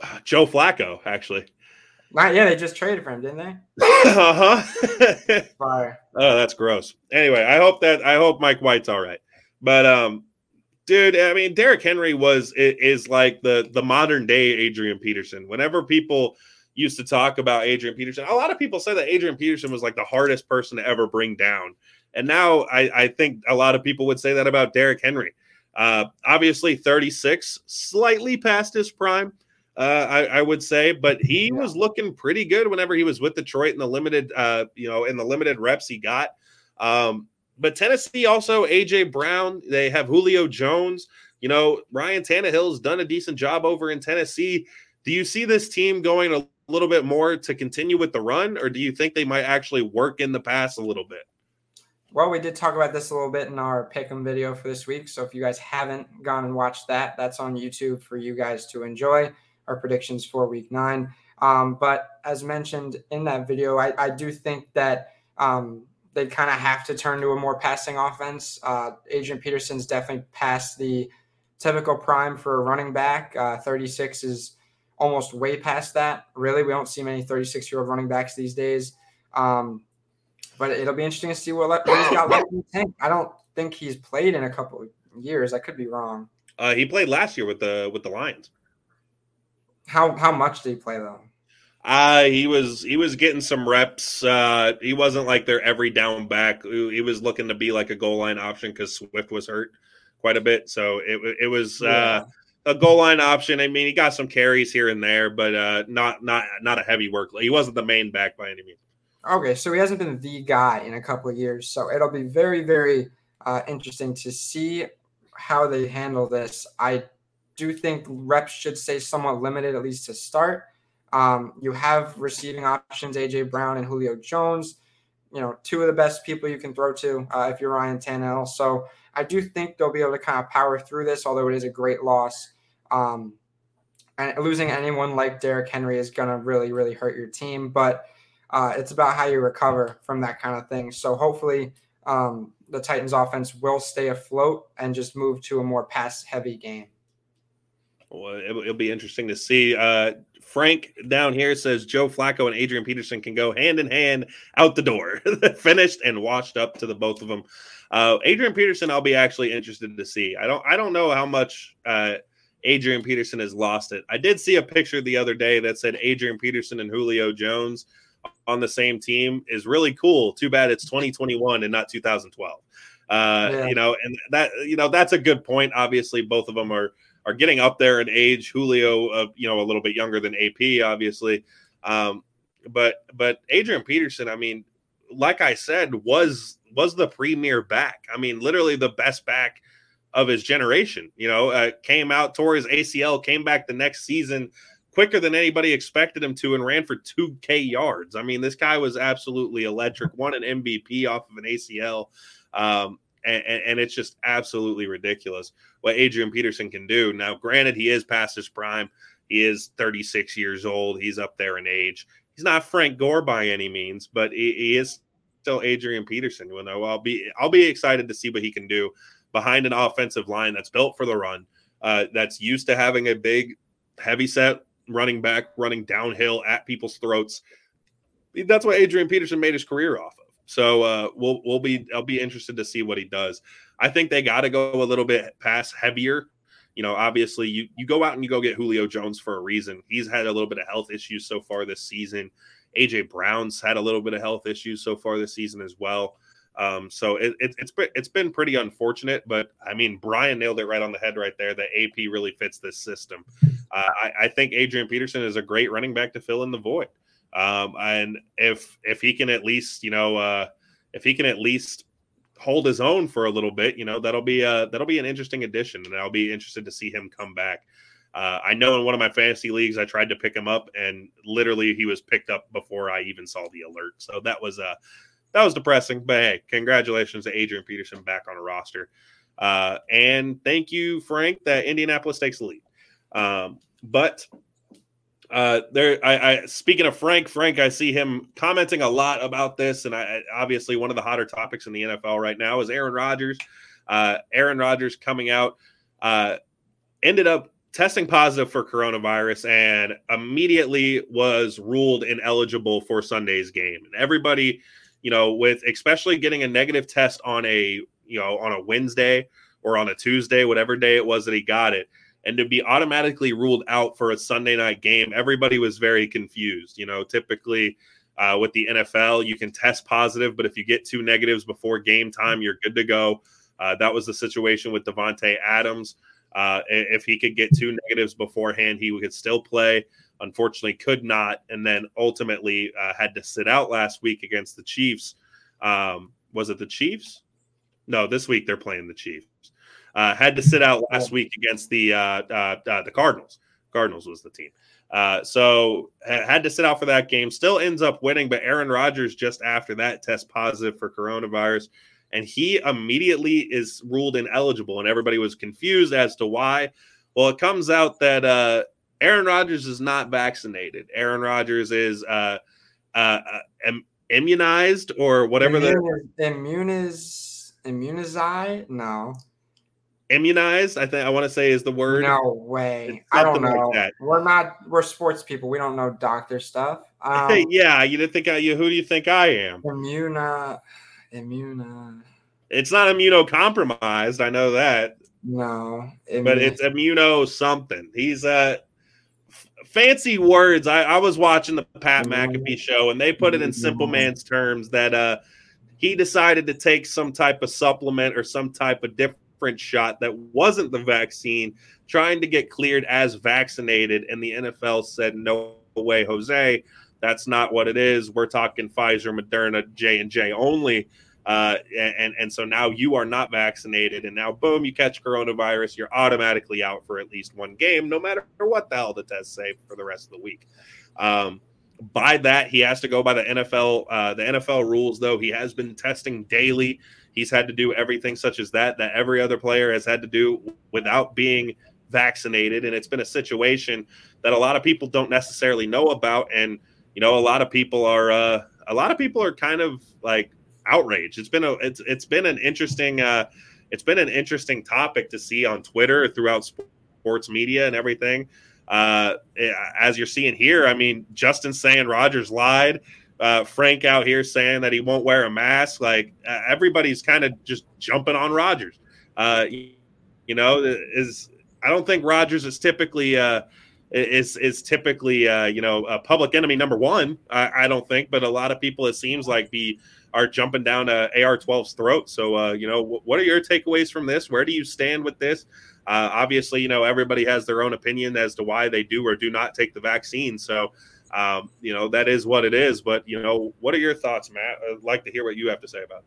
Uh, Joe Flacco, actually. Not yeah, they just traded for him, didn't they? uh huh. Fire. Oh, that's gross. Anyway, I hope that I hope Mike White's all right. But um, dude, I mean, Derrick Henry was is like the the modern day Adrian Peterson. Whenever people used to talk about Adrian Peterson. A lot of people say that Adrian Peterson was like the hardest person to ever bring down. And now I, I think a lot of people would say that about Derrick Henry. Uh, obviously, 36, slightly past his prime, uh, I, I, would say, but he was looking pretty good whenever he was with Detroit in the limited, uh, you know, in the limited reps he got. Um, but Tennessee also AJ Brown. They have Julio Jones. You know, Ryan Tannehill's done a decent job over in Tennessee. Do you see this team going a little bit more to continue with the run, or do you think they might actually work in the pass a little bit? Well, we did talk about this a little bit in our pick'em video for this week. So if you guys haven't gone and watched that, that's on YouTube for you guys to enjoy our predictions for week nine. Um, but as mentioned in that video, I, I do think that um, they kind of have to turn to a more passing offense. Uh, Adrian Peterson's definitely past the typical prime for a running back. Uh, 36 is almost way past that. Really, we don't see many 36 year old running backs these days. Um, but it'll be interesting to see what, what he's got left in the tank. I don't think he's played in a couple of years. I could be wrong. Uh, he played last year with the with the Lions. How how much did he play though? Uh he was he was getting some reps. Uh he wasn't like their every down back. He was looking to be like a goal line option because Swift was hurt quite a bit. So it it was uh, yeah. uh a goal line option. I mean, he got some carries here and there, but uh, not not not a heavy workload. He wasn't the main back by any means. Okay, so he hasn't been the guy in a couple of years. So it'll be very very uh, interesting to see how they handle this. I do think reps should stay somewhat limited at least to start. Um, you have receiving options AJ Brown and Julio Jones. You know, two of the best people you can throw to uh, if you're Ryan Tannehill. So I do think they'll be able to kind of power through this, although it is a great loss. Um, and losing anyone like Derrick Henry is going to really, really hurt your team. But uh, it's about how you recover from that kind of thing. So hopefully, um, the Titans' offense will stay afloat and just move to a more pass-heavy game. Well, it'll, it'll be interesting to see. Uh, Frank down here says Joe Flacco and Adrian Peterson can go hand in hand out the door, finished and washed up to the both of them. Uh, Adrian Peterson, I'll be actually interested to see. I don't, I don't know how much uh, Adrian Peterson has lost it. I did see a picture the other day that said Adrian Peterson and Julio Jones on the same team is really cool. Too bad it's 2021 and not 2012. Uh, yeah. You know, and that you know that's a good point. Obviously, both of them are are getting up there in age. Julio, uh, you know, a little bit younger than AP, obviously. Um, but but Adrian Peterson, I mean, like I said, was was the premier back. I mean, literally the best back of his generation. You know, uh, came out, tore his ACL, came back the next season quicker than anybody expected him to, and ran for 2K yards. I mean, this guy was absolutely electric. Won an MVP off of an ACL. Um, and, and, it's just absolutely ridiculous what Adrian Peterson can do. Now, granted, he is past his prime. He is 36 years old. He's up there in age. He's not Frank Gore by any means, but he, he is still Adrian Peterson. You know, I'll be I'll be excited to see what he can do behind an offensive line that's built for the run, uh, that's used to having a big, heavy set running back running downhill at people's throats. That's what Adrian Peterson made his career off of. So uh, we'll we'll be I'll be interested to see what he does. I think they got to go a little bit pass heavier. You know, obviously you you go out and you go get Julio Jones for a reason. He's had a little bit of health issues so far this season. AJ Brown's had a little bit of health issues so far this season as well. Um, so it, it, it's it's been pretty unfortunate, but I mean Brian nailed it right on the head right there. That AP really fits this system. Uh, I, I, think Adrian Peterson is a great running back to fill in the void. Um, and if if he can at least you know uh, if he can at least hold his own for a little bit, you know that'll be a that'll be an interesting addition, and I'll be interested to see him come back. Uh, I know in one of my fantasy leagues, I tried to pick him up, and literally he was picked up before I even saw the alert. So that was a that was depressing. But hey, congratulations to Adrian Peterson back on a roster. Uh, and thank you, Frank, that Indianapolis takes the lead. Um, but uh, there, I, I, speaking of Frank, Frank, I see him commenting a lot about this, and I obviously one of the hotter topics in the NFL right now is Aaron Rodgers. Uh, Aaron Rodgers coming out uh, ended up testing positive for coronavirus and immediately was ruled ineligible for Sunday's game. And everybody you know, with especially getting a negative test on a, you know, on a Wednesday or on a Tuesday, whatever day it was that he got it, and to be automatically ruled out for a Sunday night game, everybody was very confused. You know, typically uh, with the NFL, you can test positive, but if you get two negatives before game time, you're good to go. Uh, that was the situation with Davante Adams. Uh, if he could get two negatives beforehand, he could still play unfortunately could not, and then ultimately uh, had to sit out last week against the Chiefs. Um, was it the Chiefs? No, this week they're playing the Chiefs. Uh, had to sit out last week against the uh, uh, uh the Cardinals. Cardinals was the team. Uh, so had to sit out for that game. Still ends up winning, but Aaron Rodgers just after that test positive for coronavirus, and he immediately is ruled ineligible, and everybody was confused as to why. Well, it comes out that uh, Aaron Rodgers is not vaccinated. Aaron Rodgers is uh, uh, uh immunized or whatever the immuniz immunize no immunized. I think I want to say is the word. No way. I don't know. Like we're not. We're sports people. We don't know doctor stuff. Um, yeah, you didn't think I. You who do you think I am? Immuna, immuna. It's not immunocompromised. I know that. No, but it's immuno something. He's uh fancy words. I, I was watching the Pat. McAfee show, and they put it in simple man's terms that uh, he decided to take some type of supplement or some type of different shot that wasn't the vaccine, trying to get cleared as vaccinated. And the NFL said, "No way, Jose. That's not what it is. We're talking Pfizer, Moderna, J and J only." Uh, and and so now you are not vaccinated, and now boom, you catch coronavirus, you're automatically out for at least one game, no matter what the hell the tests say for the rest of the week. Um, by that, he has to go by the NFL uh, the NFL rules. Though he has been testing daily, he's had to do everything such as that that every other player has had to do without being vaccinated, and it's been a situation that a lot of people don't necessarily know about, and you know, a lot of people are uh, a lot of people are kind of like outraged. It's been a it's it's been an interesting uh, it's been an interesting topic to see on Twitter throughout sports media and everything. Uh, eh, as you're seeing here, I mean, Justin saying Rodgers lied. Uh, Frank out here saying that he won't wear a mask. Like uh, everybody's kind of just jumping on Rodgers. Uh, you know, is I don't think Rodgers is typically uh, is is typically uh, you know a public enemy number one. I, I, don't think, but a lot of people it seems like be are jumping down uh, AR12's throat. So, uh, you know, w- what are your takeaways from this? Where do you stand with this? Uh, obviously, you know, everybody has their own opinion as to why they do or do not take the vaccine. So, Um, you know, that is what it is. But, you know, what are your thoughts, Matt? I'd like to hear what you have to say about it.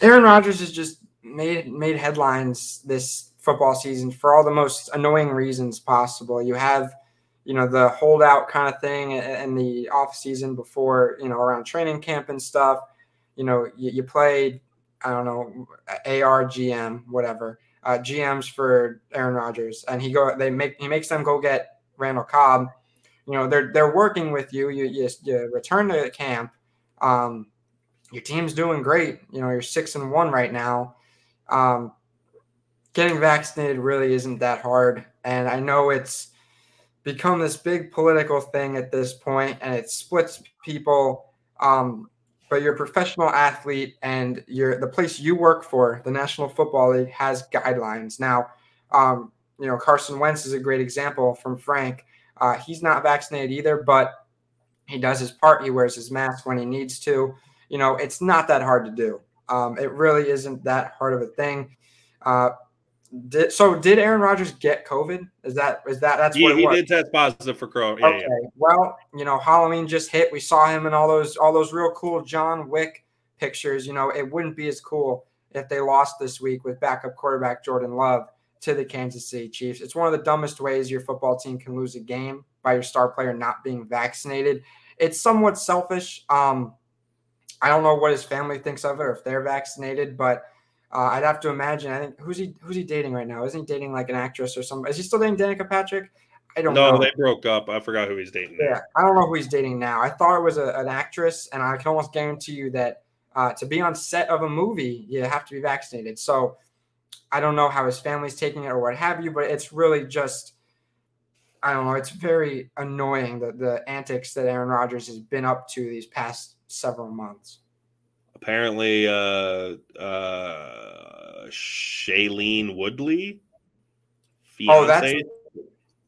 Aaron Rodgers has just made made headlines this football season for all the most annoying reasons possible. You have, you know, the holdout kind of thing in the off season before, you know, around training camp and stuff. You know, you, you played, I don't know, ARGM whatever, uh, GMs for Aaron Rodgers, and he go they make he makes them go get Randall Cobb. You know, they're they're working with you. You you, you return to the camp. Um, your team's doing great. You know, you're six and one right now. Um, getting vaccinated really isn't that hard. And I know it's become this big political thing at this point and it splits people. Um, but you're a professional athlete and you're the place you work for, the National Football League, has guidelines. Now, um, you know, Carson Wentz is a great example from Frank. Uh, he's not vaccinated either, but he does his part. He wears his mask when he needs to. You know, it's not that hard to do. Um, it really isn't that hard of a thing. Uh, did, so did Aaron Rodgers get COVID? Is that is that that's yeah, what he did test positive for Corona. Yeah, okay. Yeah. Well, you know, Halloween just hit. We saw him in all those all those real cool John Wick pictures. You know, it wouldn't be as cool if they lost this week with backup quarterback Jordan Love to the Kansas City Chiefs. It's one of the dumbest ways your football team can lose a game by your star player not being vaccinated. It's somewhat selfish. Um, I don't know what his family thinks of it or if they're vaccinated, but uh, I'd have to imagine. I think who's he who's he dating right now? Isn't he dating like an actress or something? Is he still dating Danica Patrick? I don't know. no, know. they broke up. I forgot who he's dating. Now. Yeah, I don't know who he's dating now. I thought it was a, an actress, and I can almost guarantee you that uh, to be on set of a movie, you have to be vaccinated. So I don't know how his family's taking it or what have you, but it's really just I don't know. It's very annoying the the antics that Aaron Rodgers has been up to these past several months. Apparently, uh, uh, Shailene Woodley. Fiance, oh, that's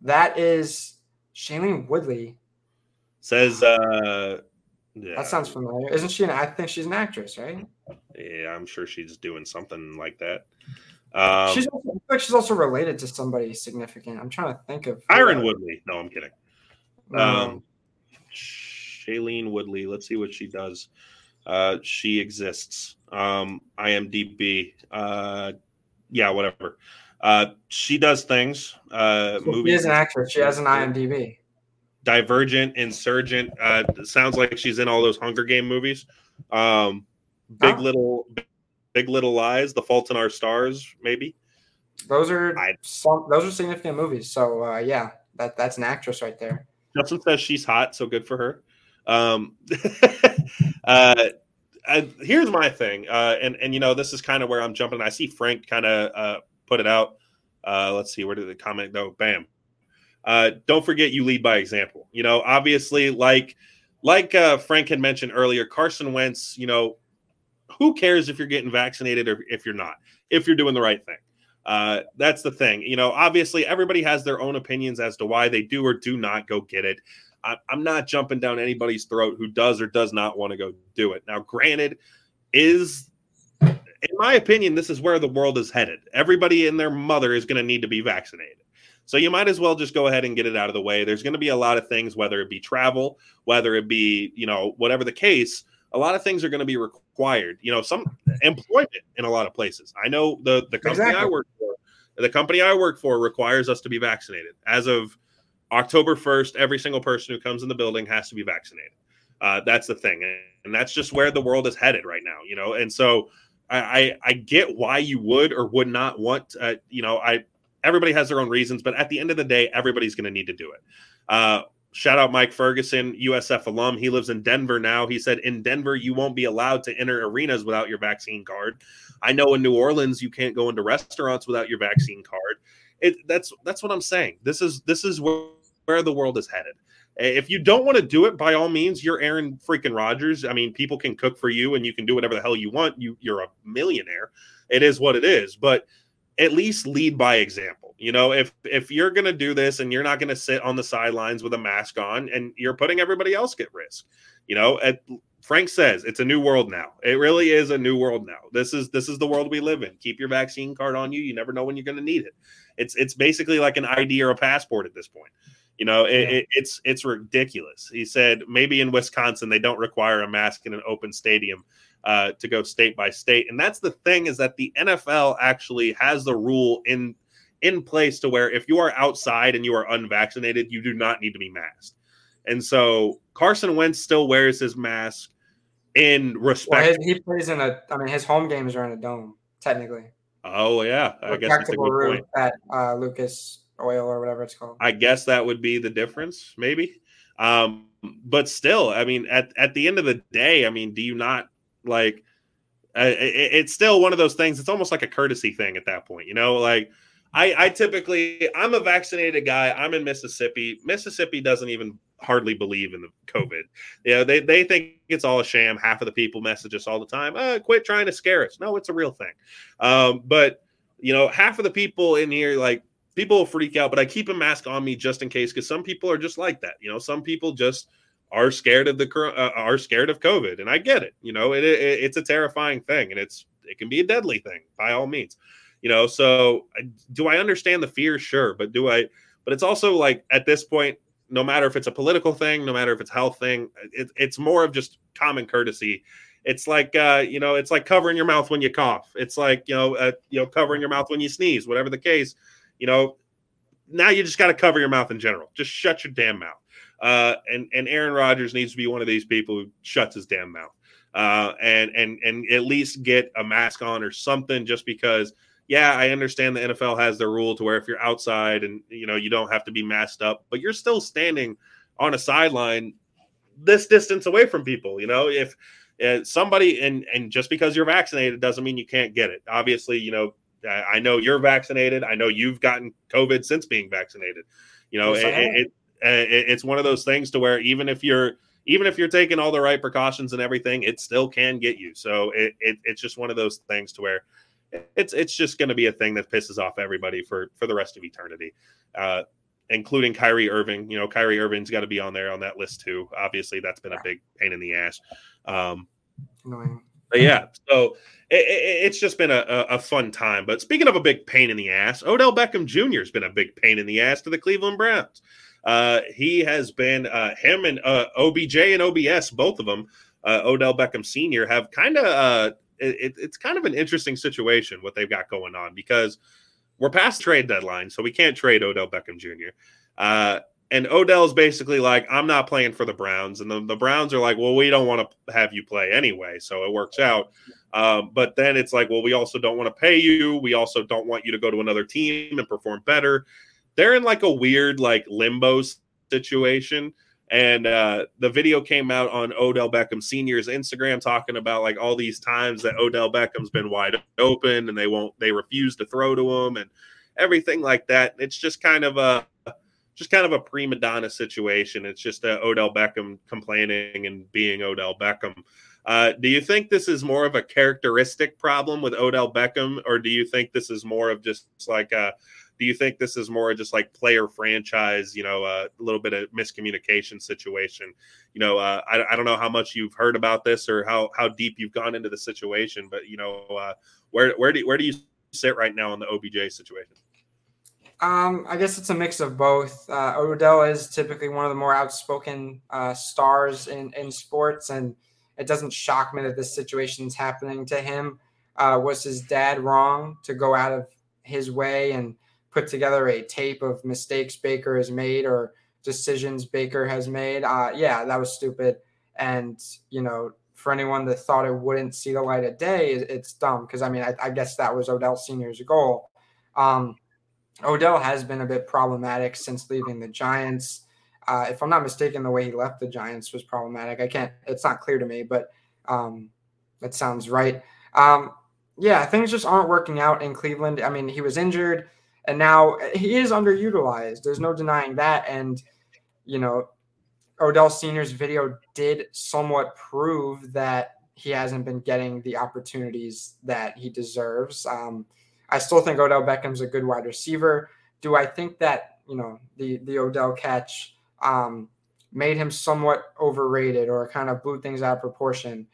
that is Shailene Woodley. Says, uh, yeah. that sounds familiar. Isn't she? An, I think she's an actress, right? Yeah, I'm sure she's doing something like that. Um, she's also, like she's also related to somebody significant. I'm trying to think of Iron Woodley. No, I'm kidding. Um, Shailene Woodley. Let's see what she does. Uh, she exists. Um, IMDb. Uh, yeah, whatever. Uh, she does things. Uh, so movies. She is an actress. She has an IMDb. Divergent, Insurgent. Uh, sounds like she's in all those Hunger Game movies. Um, Big oh. Little, Big Little Lies, The Fault in Our Stars, maybe. Those are some, those are significant movies. So uh, yeah, that that's an actress right there. Justin says she's hot, so good for her. Um, uh, I, here's my thing, uh, and and you know this is kind of where I'm jumping. I see Frank kind of uh, put it out. Uh, let's see, where did the comment go? Bam. Uh, don't forget you lead by example. You know, obviously, like like uh, Frank had mentioned earlier, Carson Wentz. You know, who cares if you're getting vaccinated or if you're not? If you're doing the right thing. Uh, that's the thing. You know, obviously, everybody has their own opinions as to why they do or do not go get it. I, am not jumping down anybody's throat who does or does not want to go do it. Now, granted, is in my opinion, this is where the world is headed. Everybody and their mother is going to need to be vaccinated. So you might as well just go ahead and get it out of the way. There's going to be a lot of things, whether it be travel, whether it be, you know, whatever the case, a lot of things are going to be required. You know, some employment in a lot of places. I know the the company exactly. I work for, the company I work for requires us to be vaccinated. As of October 1st, every single person who comes in the building has to be vaccinated. Uh, that's the thing. And that's just where the world is headed right now, you know? And so I, I, get why you would or would not want, uh, you know, I, everybody has their own reasons, but at the end of the day, everybody's going to need to do it. Uh, shout out Mike Ferguson, USF alum. He lives in Denver now. He said, in Denver, you won't be allowed to enter arenas without your vaccine card. I know in New Orleans, you can't go into restaurants without your vaccine card. It, that's that's what I'm saying. This is this is where where the world is headed. If you don't want to do it, by all means, you're Aaron freaking Rodgers. I mean, people can cook for you and you can do whatever the hell you want. You you're a millionaire. It is what it is. But at least lead by example. You know, if if you're going to do this and you're not going to sit on the sidelines with a mask on and you're putting everybody else at risk. You know, at, Frank says it's a new world now. It really is a new world now. This is this is the world we live in. Keep your vaccine card on you. You never know when you're going to need it. It's it's basically like an ID or a passport at this point. You know, it, it, it's it's ridiculous. He said maybe in Wisconsin they don't require a mask in an open stadium uh, to go state by state, and that's the thing is that the NFL actually has the rule in in place to where if you are outside and you are unvaccinated, you do not need to be masked. And so Carson Wentz still wears his mask in respect. Well, his, he plays in a. I mean, his home games are in a dome, technically. Oh yeah, I guess that's a good point. At uh, Lucas Oil or whatever it's called. I guess that would be the difference, maybe. Um, but still, I mean, at at the end of the day, I mean, do you not like? Uh, it, it's still one of those things. It's almost like a courtesy thing at that point, you know, like. I, I typically I'm a vaccinated guy. I'm in Mississippi. Mississippi doesn't even hardly believe in the COVID. You know, they, they think it's all a sham. Half of the people message us all the time, uh, quit trying to scare us. No, it's a real thing. Um, but, you know, half of the people in here, like, people will freak out, but I keep a mask on me just in case because some people are just like that. You know, some people just are scared of the uh, are scared of COVID, and I get it. You know, it, it, it's a terrifying thing, and it's it can be a deadly thing by all means. You know, so do I understand the fear? Sure, but do I? But it's also like at this point, no matter if it's a political thing, no matter if it's health thing, it, it's more of just common courtesy. It's like uh, you know, it's like covering your mouth when you cough. It's like you know, uh, you know, covering your mouth when you sneeze. Whatever the case, you know, now you just got to cover your mouth in general. Just shut your damn mouth. Uh, and and Aaron Rodgers needs to be one of these people who shuts his damn mouth. Uh, and and and at least get a mask on or something, just because yeah, I understand the NFL has their rule to where if you're outside and you know you don't have to be masked up, but you're still standing on a sideline this distance away from people. You know, if uh, somebody and and just because you're vaccinated doesn't mean you can't get it. Obviously, you know, I know you're vaccinated. I know you've gotten COVID since being vaccinated. You know, yes, it, it, it, it's one of those things to where even if you're even if you're taking all the right precautions and everything, it still can get you. So it, it it's just one of those things to where it's it's just going to be a thing that pisses off everybody for for the rest of eternity, uh, including Kyrie Irving. You know, Kyrie Irving's got to be on there on that list too. Obviously, that's been a big pain in the ass. Um, Annoying. Yeah, so it, it, it's just been a, a, fun time. But speaking of a big pain in the ass, Odell Beckham Jr. has been a big pain in the ass to the Cleveland Browns. Uh, he has been uh, him and uh, OBJ and OBS, both of them. Uh, Odell Beckham Sr. have kind of uh, it, it's kind of an interesting situation what they've got going on because we're past trade deadline, so we can't trade Odell Beckham Jr. Uh, and Odell's basically like, I'm not playing for the Browns. And the, the Browns are like, well, we don't want to have you play anyway. So it works out. Um, but then it's like, well, we also don't want to pay you. We also don't want you to go to another team and perform better. They're in like a weird, like limbo situation. And uh, the video came out on Odell Beckham Senior's Instagram talking about like all these times that Odell Beckham's been wide open and they won't, they refuse to throw to him and everything like that. It's just kind of a, just kind of a prima donna situation. It's just uh, Odell Beckham complaining and being Odell Beckham. Uh, do you think this is more of a characteristic problem with Odell Beckham, or do you think this is more of just like a do you think this is more just like player franchise, you know, uh, a little bit of miscommunication situation? You know, uh, I, I don't know how much you've heard about this or how how deep you've gone into the situation, but you know, uh, where where do where do you sit right now in the OBJ situation? Um, I guess it's a mix of both. Uh, Odell is typically one of the more outspoken uh, stars in, in sports, and it doesn't shock me that this situation is happening to him. Uh, was his dad wrong to go out of his way and put together a tape of mistakes Baker has made or decisions Baker has made. Uh, yeah, that was stupid. And, you know, for anyone that thought it wouldn't see the light of day, it's dumb because I mean, I, I, guess that was Odell Sr.'s goal. Um, Odell has been a bit problematic since leaving the Giants. Uh, if I'm not mistaken, the way he left the Giants was problematic. I can't, it's not clear to me, but um, that sounds right. Um, yeah, things just aren't working out in Cleveland. I mean, he was injured. And now he is underutilized. There's no denying that. And, you know, Odell Sr.'s video did somewhat prove that he hasn't been getting the opportunities that he deserves. Um, I still think Odell Beckham's a good wide receiver. Do I think that, you know, the, the Odell catch um, made him somewhat overrated or kind of blew things out of proportion?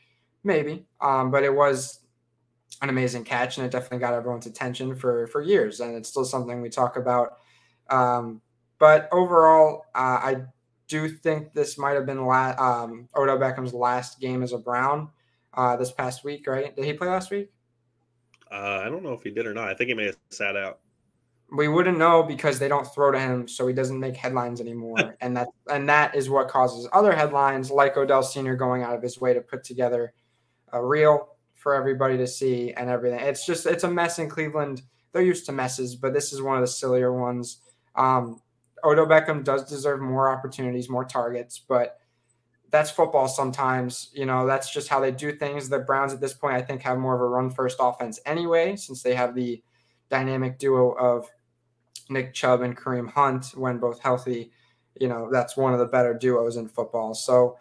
Maybe. Um, but it was an amazing catch, and it definitely got everyone's attention for for years. And it's still something we talk about, um, but overall, uh, I do think this might have been la- um, Odell Beckham's last game as a Brown uh, this past week, right? Did he play last week? Uh, I don't know if he did or not. I think he may have sat out. We wouldn't know because they don't throw to him, so he doesn't make headlines anymore, and that and that is what causes other headlines, like Odell Senior going out of his way to put together a reel for everybody to see and everything. It's just it's a mess in Cleveland. They're used to messes, but this is one of the sillier ones. Um, Odell Beckham does deserve more opportunities, more targets, but that's football sometimes. You know, that's just how they do things. The Browns at this point, I think, have more of a run first offense anyway, since they have the dynamic duo of Nick Chubb and Kareem Hunt when both healthy. You know, that's one of the better duos in football. So,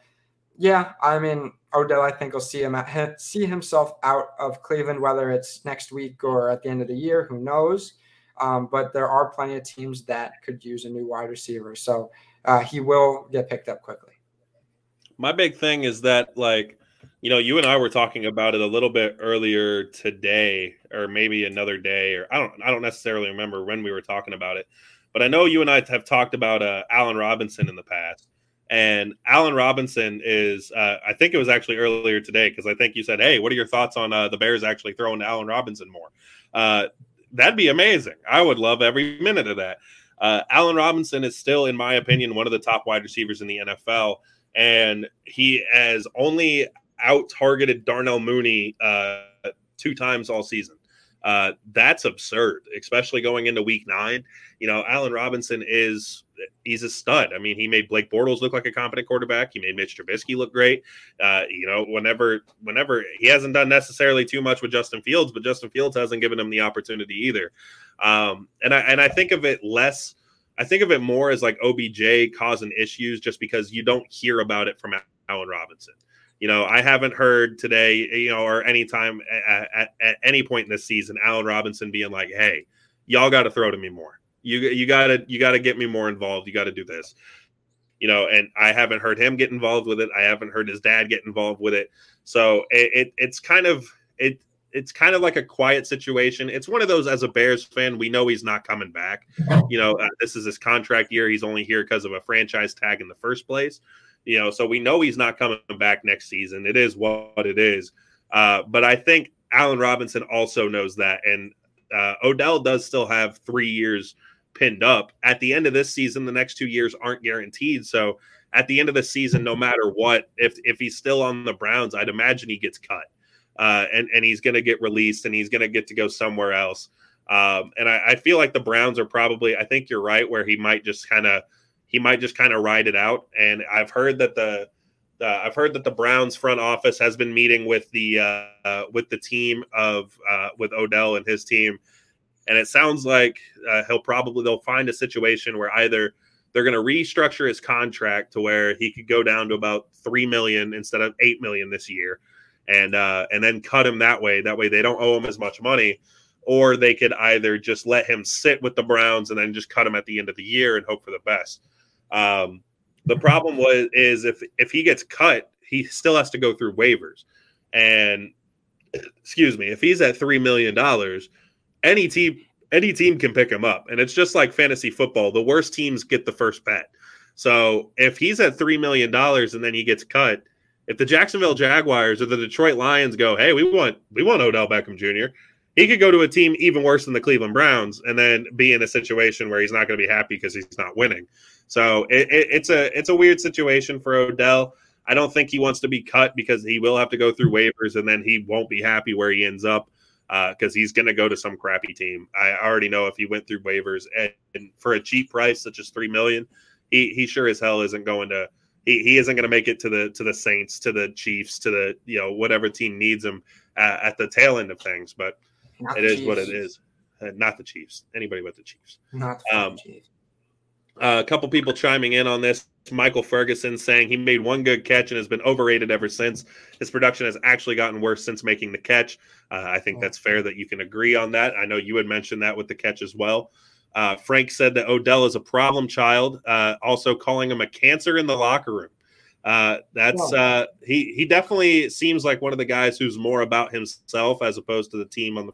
yeah, I mean, Odell, I think will see him at, see himself out of Cleveland, whether it's next week or at the end of the year. Who knows? Um, but there are plenty of teams that could use a new wide receiver. So uh, he will get picked up quickly. My big thing is that, like, you know, you and I were talking about it a little bit earlier today, or maybe another day, or I don't, I don't necessarily remember when we were talking about it, but I know you and I have talked about uh, Allen Robinson in the past, and Allen Robinson is, uh, I think it was actually earlier today because I think you said, "Hey, what are your thoughts on uh, the Bears actually throwing to Allen Robinson more?" Uh, that'd be amazing. I would love every minute of that. Uh, Allen Robinson is still, in my opinion, one of the top wide receivers in the NFL, and he has only out targeted Darnell Mooney uh, two times all season. Uh, that's absurd, especially going into week nine. You know, Allen Robinson is he's a stud. I mean, he made Blake Bortles look like a competent quarterback. He made Mitch Trubisky look great. Uh, you know, whenever whenever he hasn't done necessarily too much with Justin Fields, but Justin Fields hasn't given him the opportunity either. Um, and I and I think of it less. I think of it more as like OBJ causing issues just because you don't hear about it from Allen Robinson. You know, I haven't heard today, you know, or anytime at, at, at any point in this season, Allen Robinson being like, "Hey, y'all got to throw to me more." You you gotta you gotta get me more involved. You got to do this. You know, and I haven't heard him get involved with it. I haven't heard his dad get involved with it. So it, it it's kind of it it's kind of like a quiet situation. It's one of those as a Bears fan, we know he's not coming back. You know, uh, this is his contract year. He's only here because of a franchise tag in the first place. You know, so we know he's not coming back next season. It is what it is. Uh, but I think Allen Robinson also knows that, and uh, Odell does still have three years pinned up. At the end of this season, the next two years aren't guaranteed. So at the end of the season, no matter what, if if he's still on the Browns, I'd imagine he gets cut. Uh, and and he's going to get released, and he's going to get to go somewhere else. Um, and I, I, feel like the Browns are probably. I think you're right, where he might just kind of he might just kind of ride it out. And I've heard that the uh, I've heard that the Browns front office has been meeting with the uh, uh, with the team of uh, with Odell and his team and it sounds like uh, he'll probably they'll find a situation where either they're going to restructure his contract to where he could go down to about three million instead of eight million this year, and uh, and then cut him that way. That way they don't owe him as much money, or they could either just let him sit with the Browns and then just cut him at the end of the year and hope for the best. Um, the problem was is if if he gets cut, he still has to go through waivers, and excuse me, if he's at three million dollars any team any team can pick him up. And it's just like fantasy football the worst teams get the first bet. So if he's at three million dollars and then he gets cut if the jacksonville jaguars or the detroit lions go hey we want we want odell beckham jr he could go to a team even worse than the cleveland browns and then be in a situation where he's not going to be happy because he's not winning so it, it, it's a it's a weird situation for odell i don't think he wants to be cut because he will have to go through waivers and then he won't be happy where he ends up because uh, he's going to go to some crappy team. I already know if he went through waivers and, and, for a cheap price such as three million, he he sure as hell isn't going to. He, he isn't going to make it to the to the Saints, to the Chiefs, to the you know whatever team needs him uh, at the tail end of things. But not it is Chiefs. what it is. Uh, not the Chiefs. Anybody but the Chiefs. Not the um, Chiefs. Uh, a couple people chiming in on this. Michael Ferguson saying he made one good catch and has been overrated ever since. His production has actually gotten worse since making the catch. Uh, I think that's fair that you can agree on that. I know you had mentioned that with the catch as well. Uh, Frank said that Odell is a problem child, uh, also calling him a cancer in the locker room. Uh, that's uh, he. He definitely seems like one of the guys who's more about himself as opposed to the team on the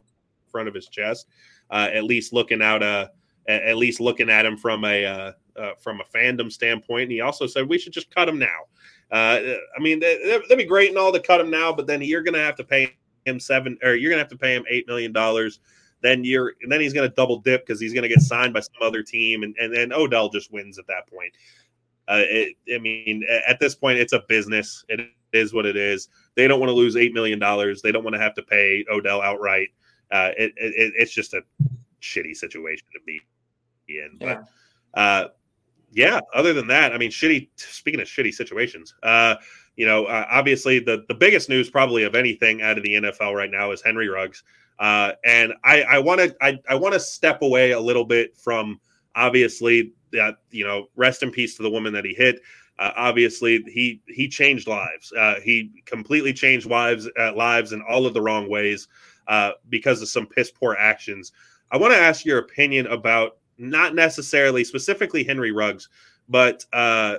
front of his chest. Uh, at least looking out a at least looking at him from a uh, uh, from a fandom standpoint. And he also said we should just cut him now. Uh, I mean, that, would be great and all to cut him now, but then you're going to have to pay him seven, or you're going to have to pay him eight million dollars. Then you're, and then he's going to double dip because he's going to get signed by some other team, and and then Odell just wins at that point. Uh, it, I mean, at this point, it's a business. It is what it is. They don't want to lose eight million dollars. They don't want to have to pay Odell outright. Uh, it, it, it's just a shitty situation to be in. Yeah. But uh, yeah, other than that, I mean, shitty. Speaking of shitty situations, uh, you know, uh, obviously the the biggest news probably of anything out of the NFL right now is Henry Ruggs, uh, and I want to I, I want to step away a little bit from obviously that you know rest in peace to the woman that he hit. Uh, obviously, he he changed lives. Uh, he completely changed lives uh, lives in all of the wrong ways uh, because of some piss poor actions. I want to ask your opinion about not necessarily specifically Henry Ruggs, but uh,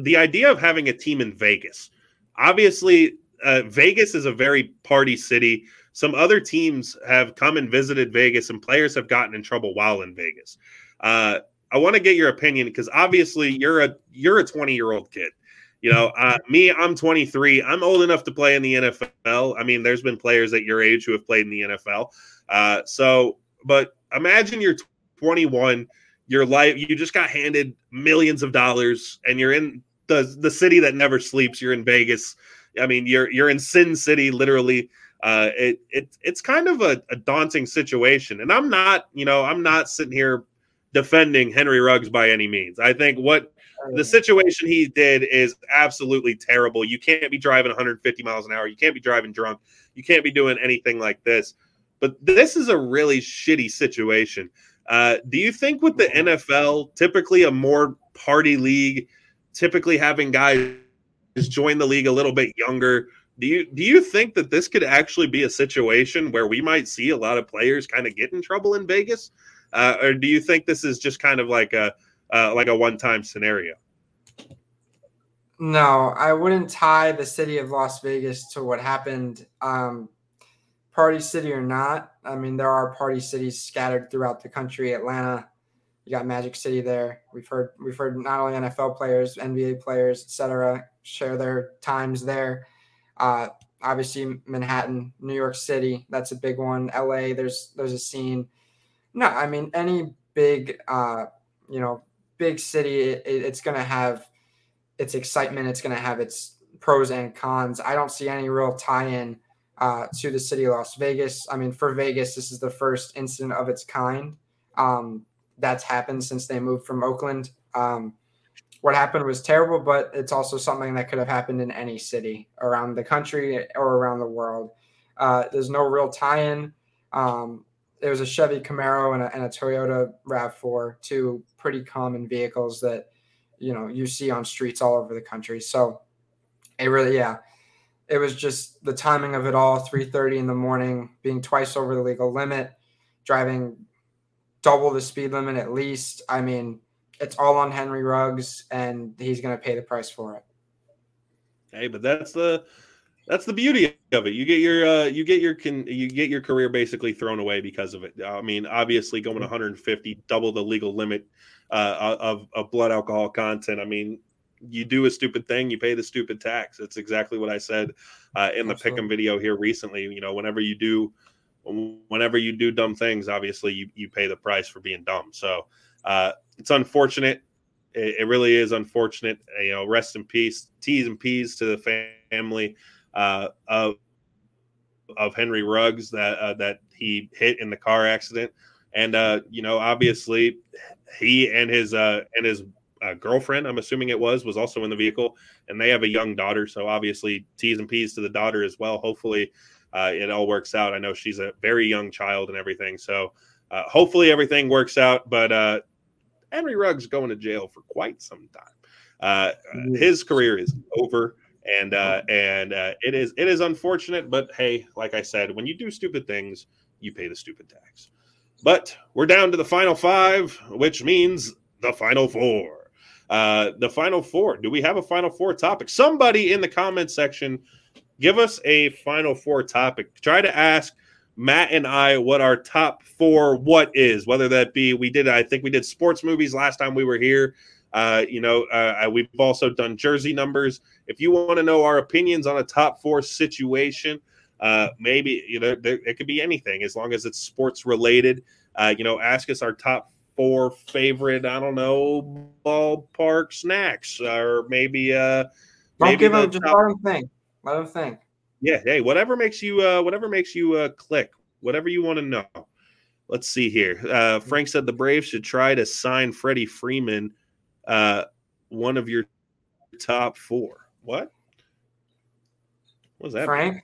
the idea of having a team in Vegas. Obviously, uh, Vegas is a very party city. Some other teams have come and visited Vegas, and players have gotten in trouble while in Vegas. Uh, I want to get your opinion because obviously you're a you're a 20 year old kid. You know, uh, me, I'm 23. I'm old enough to play in the NFL. I mean, there's been players at your age who have played in the NFL. Uh, so, but imagine you're 21 your life you just got handed millions of dollars and you're in the the city that never sleeps you're in vegas i mean you're you're in sin city literally uh it, it it's kind of a, a daunting situation and i'm not you know i'm not sitting here defending henry ruggs by any means i think what the situation he did is absolutely terrible. You can't be driving 150 miles an hour. You can't be driving drunk. You can't be doing anything like this. But this is a really shitty situation. Uh, do you think with the NFL, typically a more party league, typically having guys join the league a little bit younger, do you do you think that this could actually be a situation where we might see a lot of players kind of get in trouble in Vegas, uh, or do you think this is just kind of like a uh, like a one time scenario? No, I wouldn't tie the city of Las Vegas to what happened um, party city or not, I mean, there are party cities scattered throughout the country. Atlanta, you got Magic City there. We've heard we've heard not only NFL players, NBA players, etc., share their times there. Uh, obviously, Manhattan, New York City, that's a big one. LA, there's there's a scene. No, I mean any big, uh, you know, big city, it, it's going to have its excitement. It's going to have its pros and cons. I don't see any real tie-in uh, to the city of Las Vegas. I mean, for Vegas, this is the first incident of its kind um, that's happened since they moved from Oakland. Um, what happened was terrible, but it's also something that could have happened in any city around the country or around the world. Uh, there's no real tie-in. Um, it was a Chevy Camaro and a, and a Toyota Rav4, two pretty common vehicles that you know you see on streets all over the country. So it really, yeah, it was just the timing of it all 3.30 in the morning being twice over the legal limit driving double the speed limit at least i mean it's all on henry ruggs and he's going to pay the price for it hey but that's the that's the beauty of it you get your uh, you get your can you get your career basically thrown away because of it i mean obviously going 150 double the legal limit uh, of, of blood alcohol content i mean you do a stupid thing, you pay the stupid tax. That's exactly what I said uh, in the pick'em video here recently. You know, whenever you do, whenever you do dumb things, obviously you, you pay the price for being dumb. So uh, it's unfortunate. It, it, really is unfortunate. You know, rest in peace, T's and P's to the family uh, of of Henry Ruggs that uh, that he hit in the car accident. And uh, you know, obviously, he and his uh, and his uh, girlfriend, I'm assuming it was, was also in the vehicle, and they have a young daughter. So obviously, T's and P's to the daughter as well. Hopefully, uh, it all works out. I know she's a very young child and everything. So uh, hopefully, everything works out. But uh, Henry Ruggs going to jail for quite some time. Uh, his career is over, and uh, and it is it is unfortunate. But hey, like I said, when you do stupid things, you pay the stupid tax. But we're down to the final five, which means the final four. Uh, the final four. Do we have a final four topic? Somebody in the comment section, give us a final four topic. Try to ask Matt and I what our top four what is, whether that be we did I think we did sports movies last time we were here. Uh, you know, uh, we've also done jersey numbers. If you want to know our opinions on a top four situation, uh, maybe you know there, it could be anything as long as it's sports related. Uh, you know, ask us our top four favorite I don't know ballpark snacks or maybe uh don't maybe give them just top... let them think. Let them think. Yeah, hey, whatever makes you uh whatever makes you uh click, whatever you want to know. Let's see here. Uh Frank said the Braves should try to sign Freddie Freeman, uh one of your top four. What? What was that? Frank?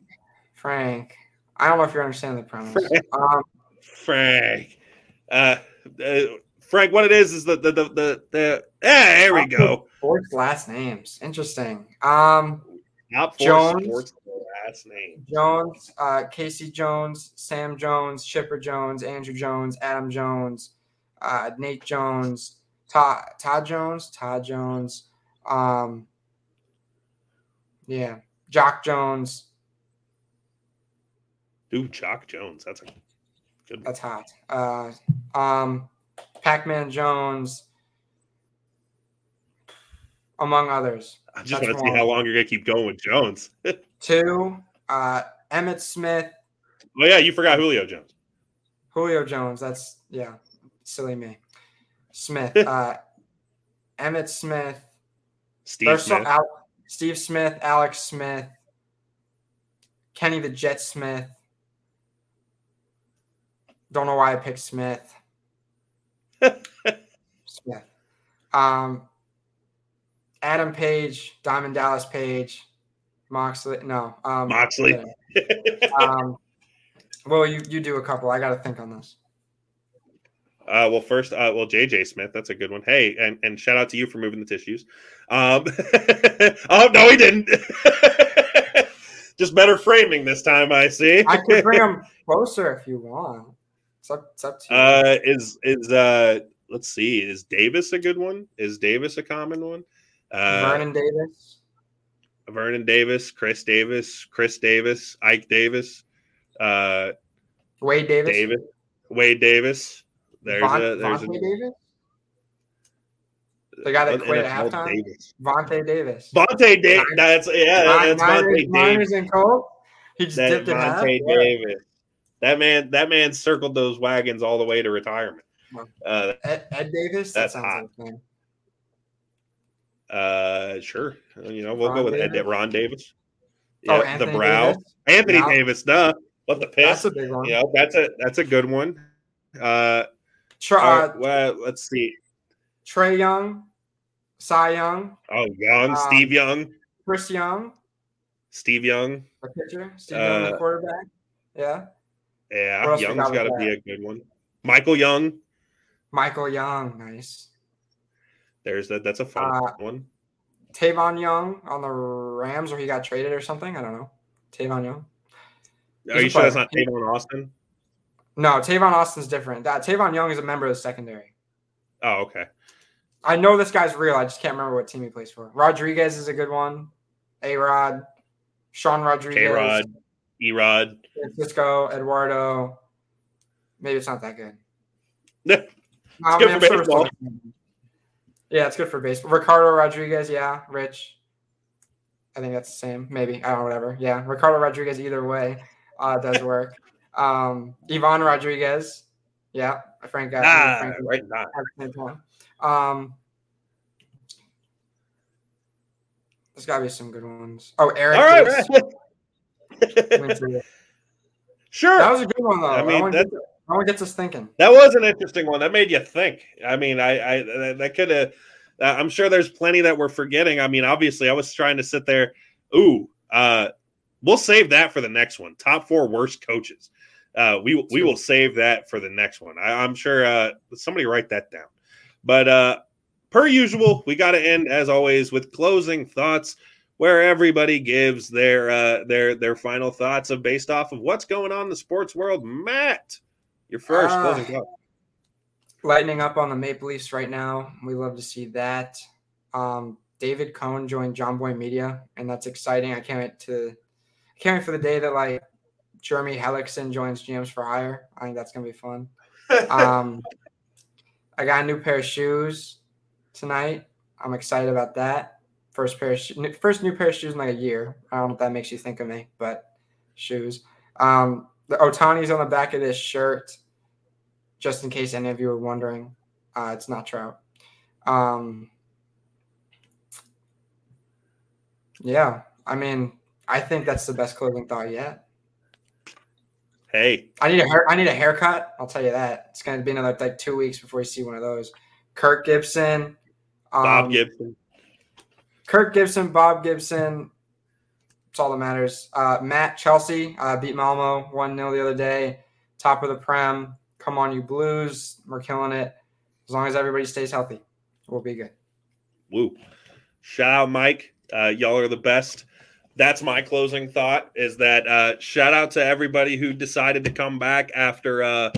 Frank. I don't know if you understand the premise. Frank. Um, Frank. Uh, uh, Frank, what it is is the the the the, the ah, there we go. Sports last names. Interesting. Um Not Jones, sports last name. Jones, uh, Casey Jones, Sam Jones, Chipper Jones, Andruw Jones, Adam Jones, uh, Nate Jones, Todd Todd Jones, Todd Jones, um, yeah, Jock Jones. Ooh, Jock Jones. That's a good. That's hot. Uh, um, Pac-Man Jones, among others. I just want to see how long you're gonna keep going with Jones. Two, uh, Emmitt Smith. Oh yeah, you forgot Julio Jones. Julio Jones. That's yeah, silly me. Smith. uh, Emmitt Smith. Steve Smith. Al- Steve Smith. Alex Smith. Kenny the Jet Smith. Don't know why I picked Smith. Smith. Um, Adam Page, Diamond Dallas Page, Moxley. No, um, Moxley. um, well, you you do a couple. I got to think on this. Uh, well, first, uh, well, JJ Smith, that's a good one. Hey, and, and shout out to you for moving the tissues. Um, oh no, he didn't. Just better framing this time, I see. I could bring him closer if you want. It's up, it's up to you. Uh, is is uh, let's see, is Davis a good one? Is Davis a common one? Uh, Vernon Davis. Vernon Davis, Chris Davis, Chris Davis, Ike Davis, uh, Wade Davis, Davis, Wade Davis. There's Von, a there's Vontae a, Davis. The guy that quit at halftime, Davis. Vontae Davis. Vontae Davis. That's yeah. That's Vontae Davis. and Colt. He just that dipped in Vontae Davis. That man. That man circled those wagons all the way to retirement. Uh, Ed, Ed Davis. That's that hot. Like uh, sure. You know, we'll Ron go with Davis? Ed, Ron Davis. Yeah, oh, the brow. Davis? Anthony. Davis, duh. What the piss? That's a big one. Yeah, that's a that's a good one. Uh, Try, uh, well, let's see. Trae Young, Cy Young. Oh, Young, um, Steve Young, Chris Young, Steve Young, the pitcher, Steve uh, Young, the quarterback. Yeah. Yeah, Young's got to be a good one. Michael Young. Michael Young, nice. There's that. That's a fun uh, one. Tavon Young on the Rams, or he got traded or something. I don't know. Tavon Young. Are you sure that's not Tavon Austin? No, Tavon Austin's different. That Tavon Young is a member of the secondary. Oh, okay. I know this guy's real. I just can't remember what team he plays for. Rodriguez is a good one. A Rod, Sean Rodriguez, A Rod, E Rod, Francisco, Eduardo. Maybe it's not that good. it's um, good for baseball. Yeah, it's good for baseball. Ricardo Rodriguez, yeah. Rich. I think that's the same. Maybe. I don't know, whatever. Yeah. Ricardo Rodriguez either way uh, does work. Um, Ivan Rodriguez. Yeah. Frank got ah, Frank right. Um there's gotta be some good ones. Oh, Eric. All right, right. sure. That was a good one though. I mean, that, that one gets us thinking. That was an interesting one. That made you think. I mean, I, I that could have. Uh, I'm sure there's plenty that we're forgetting. I mean, obviously, I was trying to sit there. Ooh, uh, we'll save that for the next one. Top four worst coaches. Uh, we we will save that for the next one. I, am sure uh, somebody write that down. But uh, per usual, we got to end as always with closing thoughts, where everybody gives their uh, their their final thoughts of based off of what's going on in the sports world. Matt, your first uh, closing thought. Lightning up on the Maple Leafs right now. We love to see that. Um, David Cone joined Jomboy Media, and that's exciting. I can't wait to I can't wait for the day that like Jeremy Hellickson joins GMs for Hire. I think that's gonna be fun. Um, I got a new pair of shoes tonight. I'm excited about that. First pair of sho- first new pair of shoes in like a year. I don't know if that makes you think of me, but shoes. Um, the Ohtani's on the back of this shirt, just in case any of you are wondering. Uh, it's not Trout. Um, yeah, I mean, I think that's the best clothing thought yet. Hey, I need a hair. I need a haircut. I'll tell you that. It's going to be another like two weeks before you see one of those. Kirk Gibson, um, Bob Gibson, Kirk Gibson, Bob Gibson. It's all that matters. Uh, Matt Chelsea uh, beat Malmo one 0 the other day. Top of the prem. Come on, you Blues. We're killing it. As long as everybody stays healthy, we'll be good. Woo! Shout out, Mike. Uh, y'all are the best that's my closing thought is that uh, shout out to everybody who decided to come back after uh,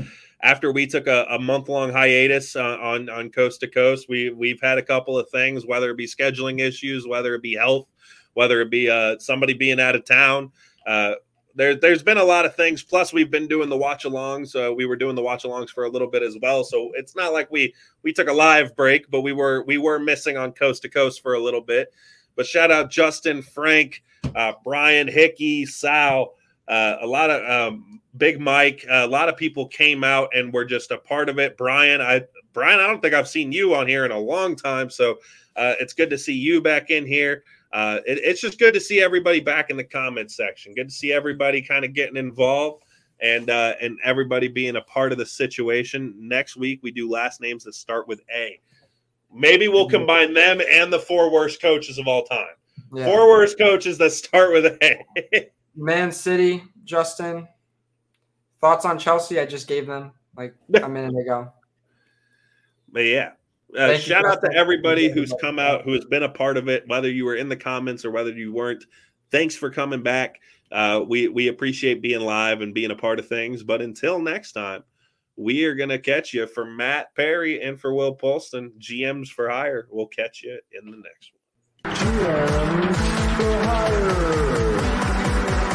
after we took a, a month long hiatus uh, on on coast to coast. We we've had a couple of things, whether it be scheduling issues, whether it be health, whether it be uh, somebody being out of town. Uh, there, there's been a lot of things. Plus, we've been doing the watch alongs. Uh, we were doing the watch alongs for a little bit as well. So it's not like we we took a live break, but we were we were missing on coast to coast for a little bit. But shout out Justin, Frank, uh, Brian, Hickey, Sal, uh, a lot of um, Big Mike, a lot of people came out and were just a part of it. Brian, I Brian, I don't think I've seen you on here in a long time, so uh, it's good to see you back in here. Uh, it, it's just good to see everybody back in the comments section. Good to see everybody kind of getting involved and uh, and everybody being a part of the situation. Next week we do last names that start with A. Maybe we'll mm-hmm. combine them and the four worst coaches of all time. Yeah. Four worst coaches that start with A. Man City, Justin. Thoughts on Chelsea? I just gave them like a minute ago. But yeah. Uh, shout out to everybody who's come out, who has been a part of it, whether you were in the comments or whether you weren't. Thanks for coming back. Uh, we we appreciate being live and being a part of things. But until next time, we are gonna catch you for Matt Perry and for Will Polston, GMs for hire. We'll catch you in the next one. GMs for hire.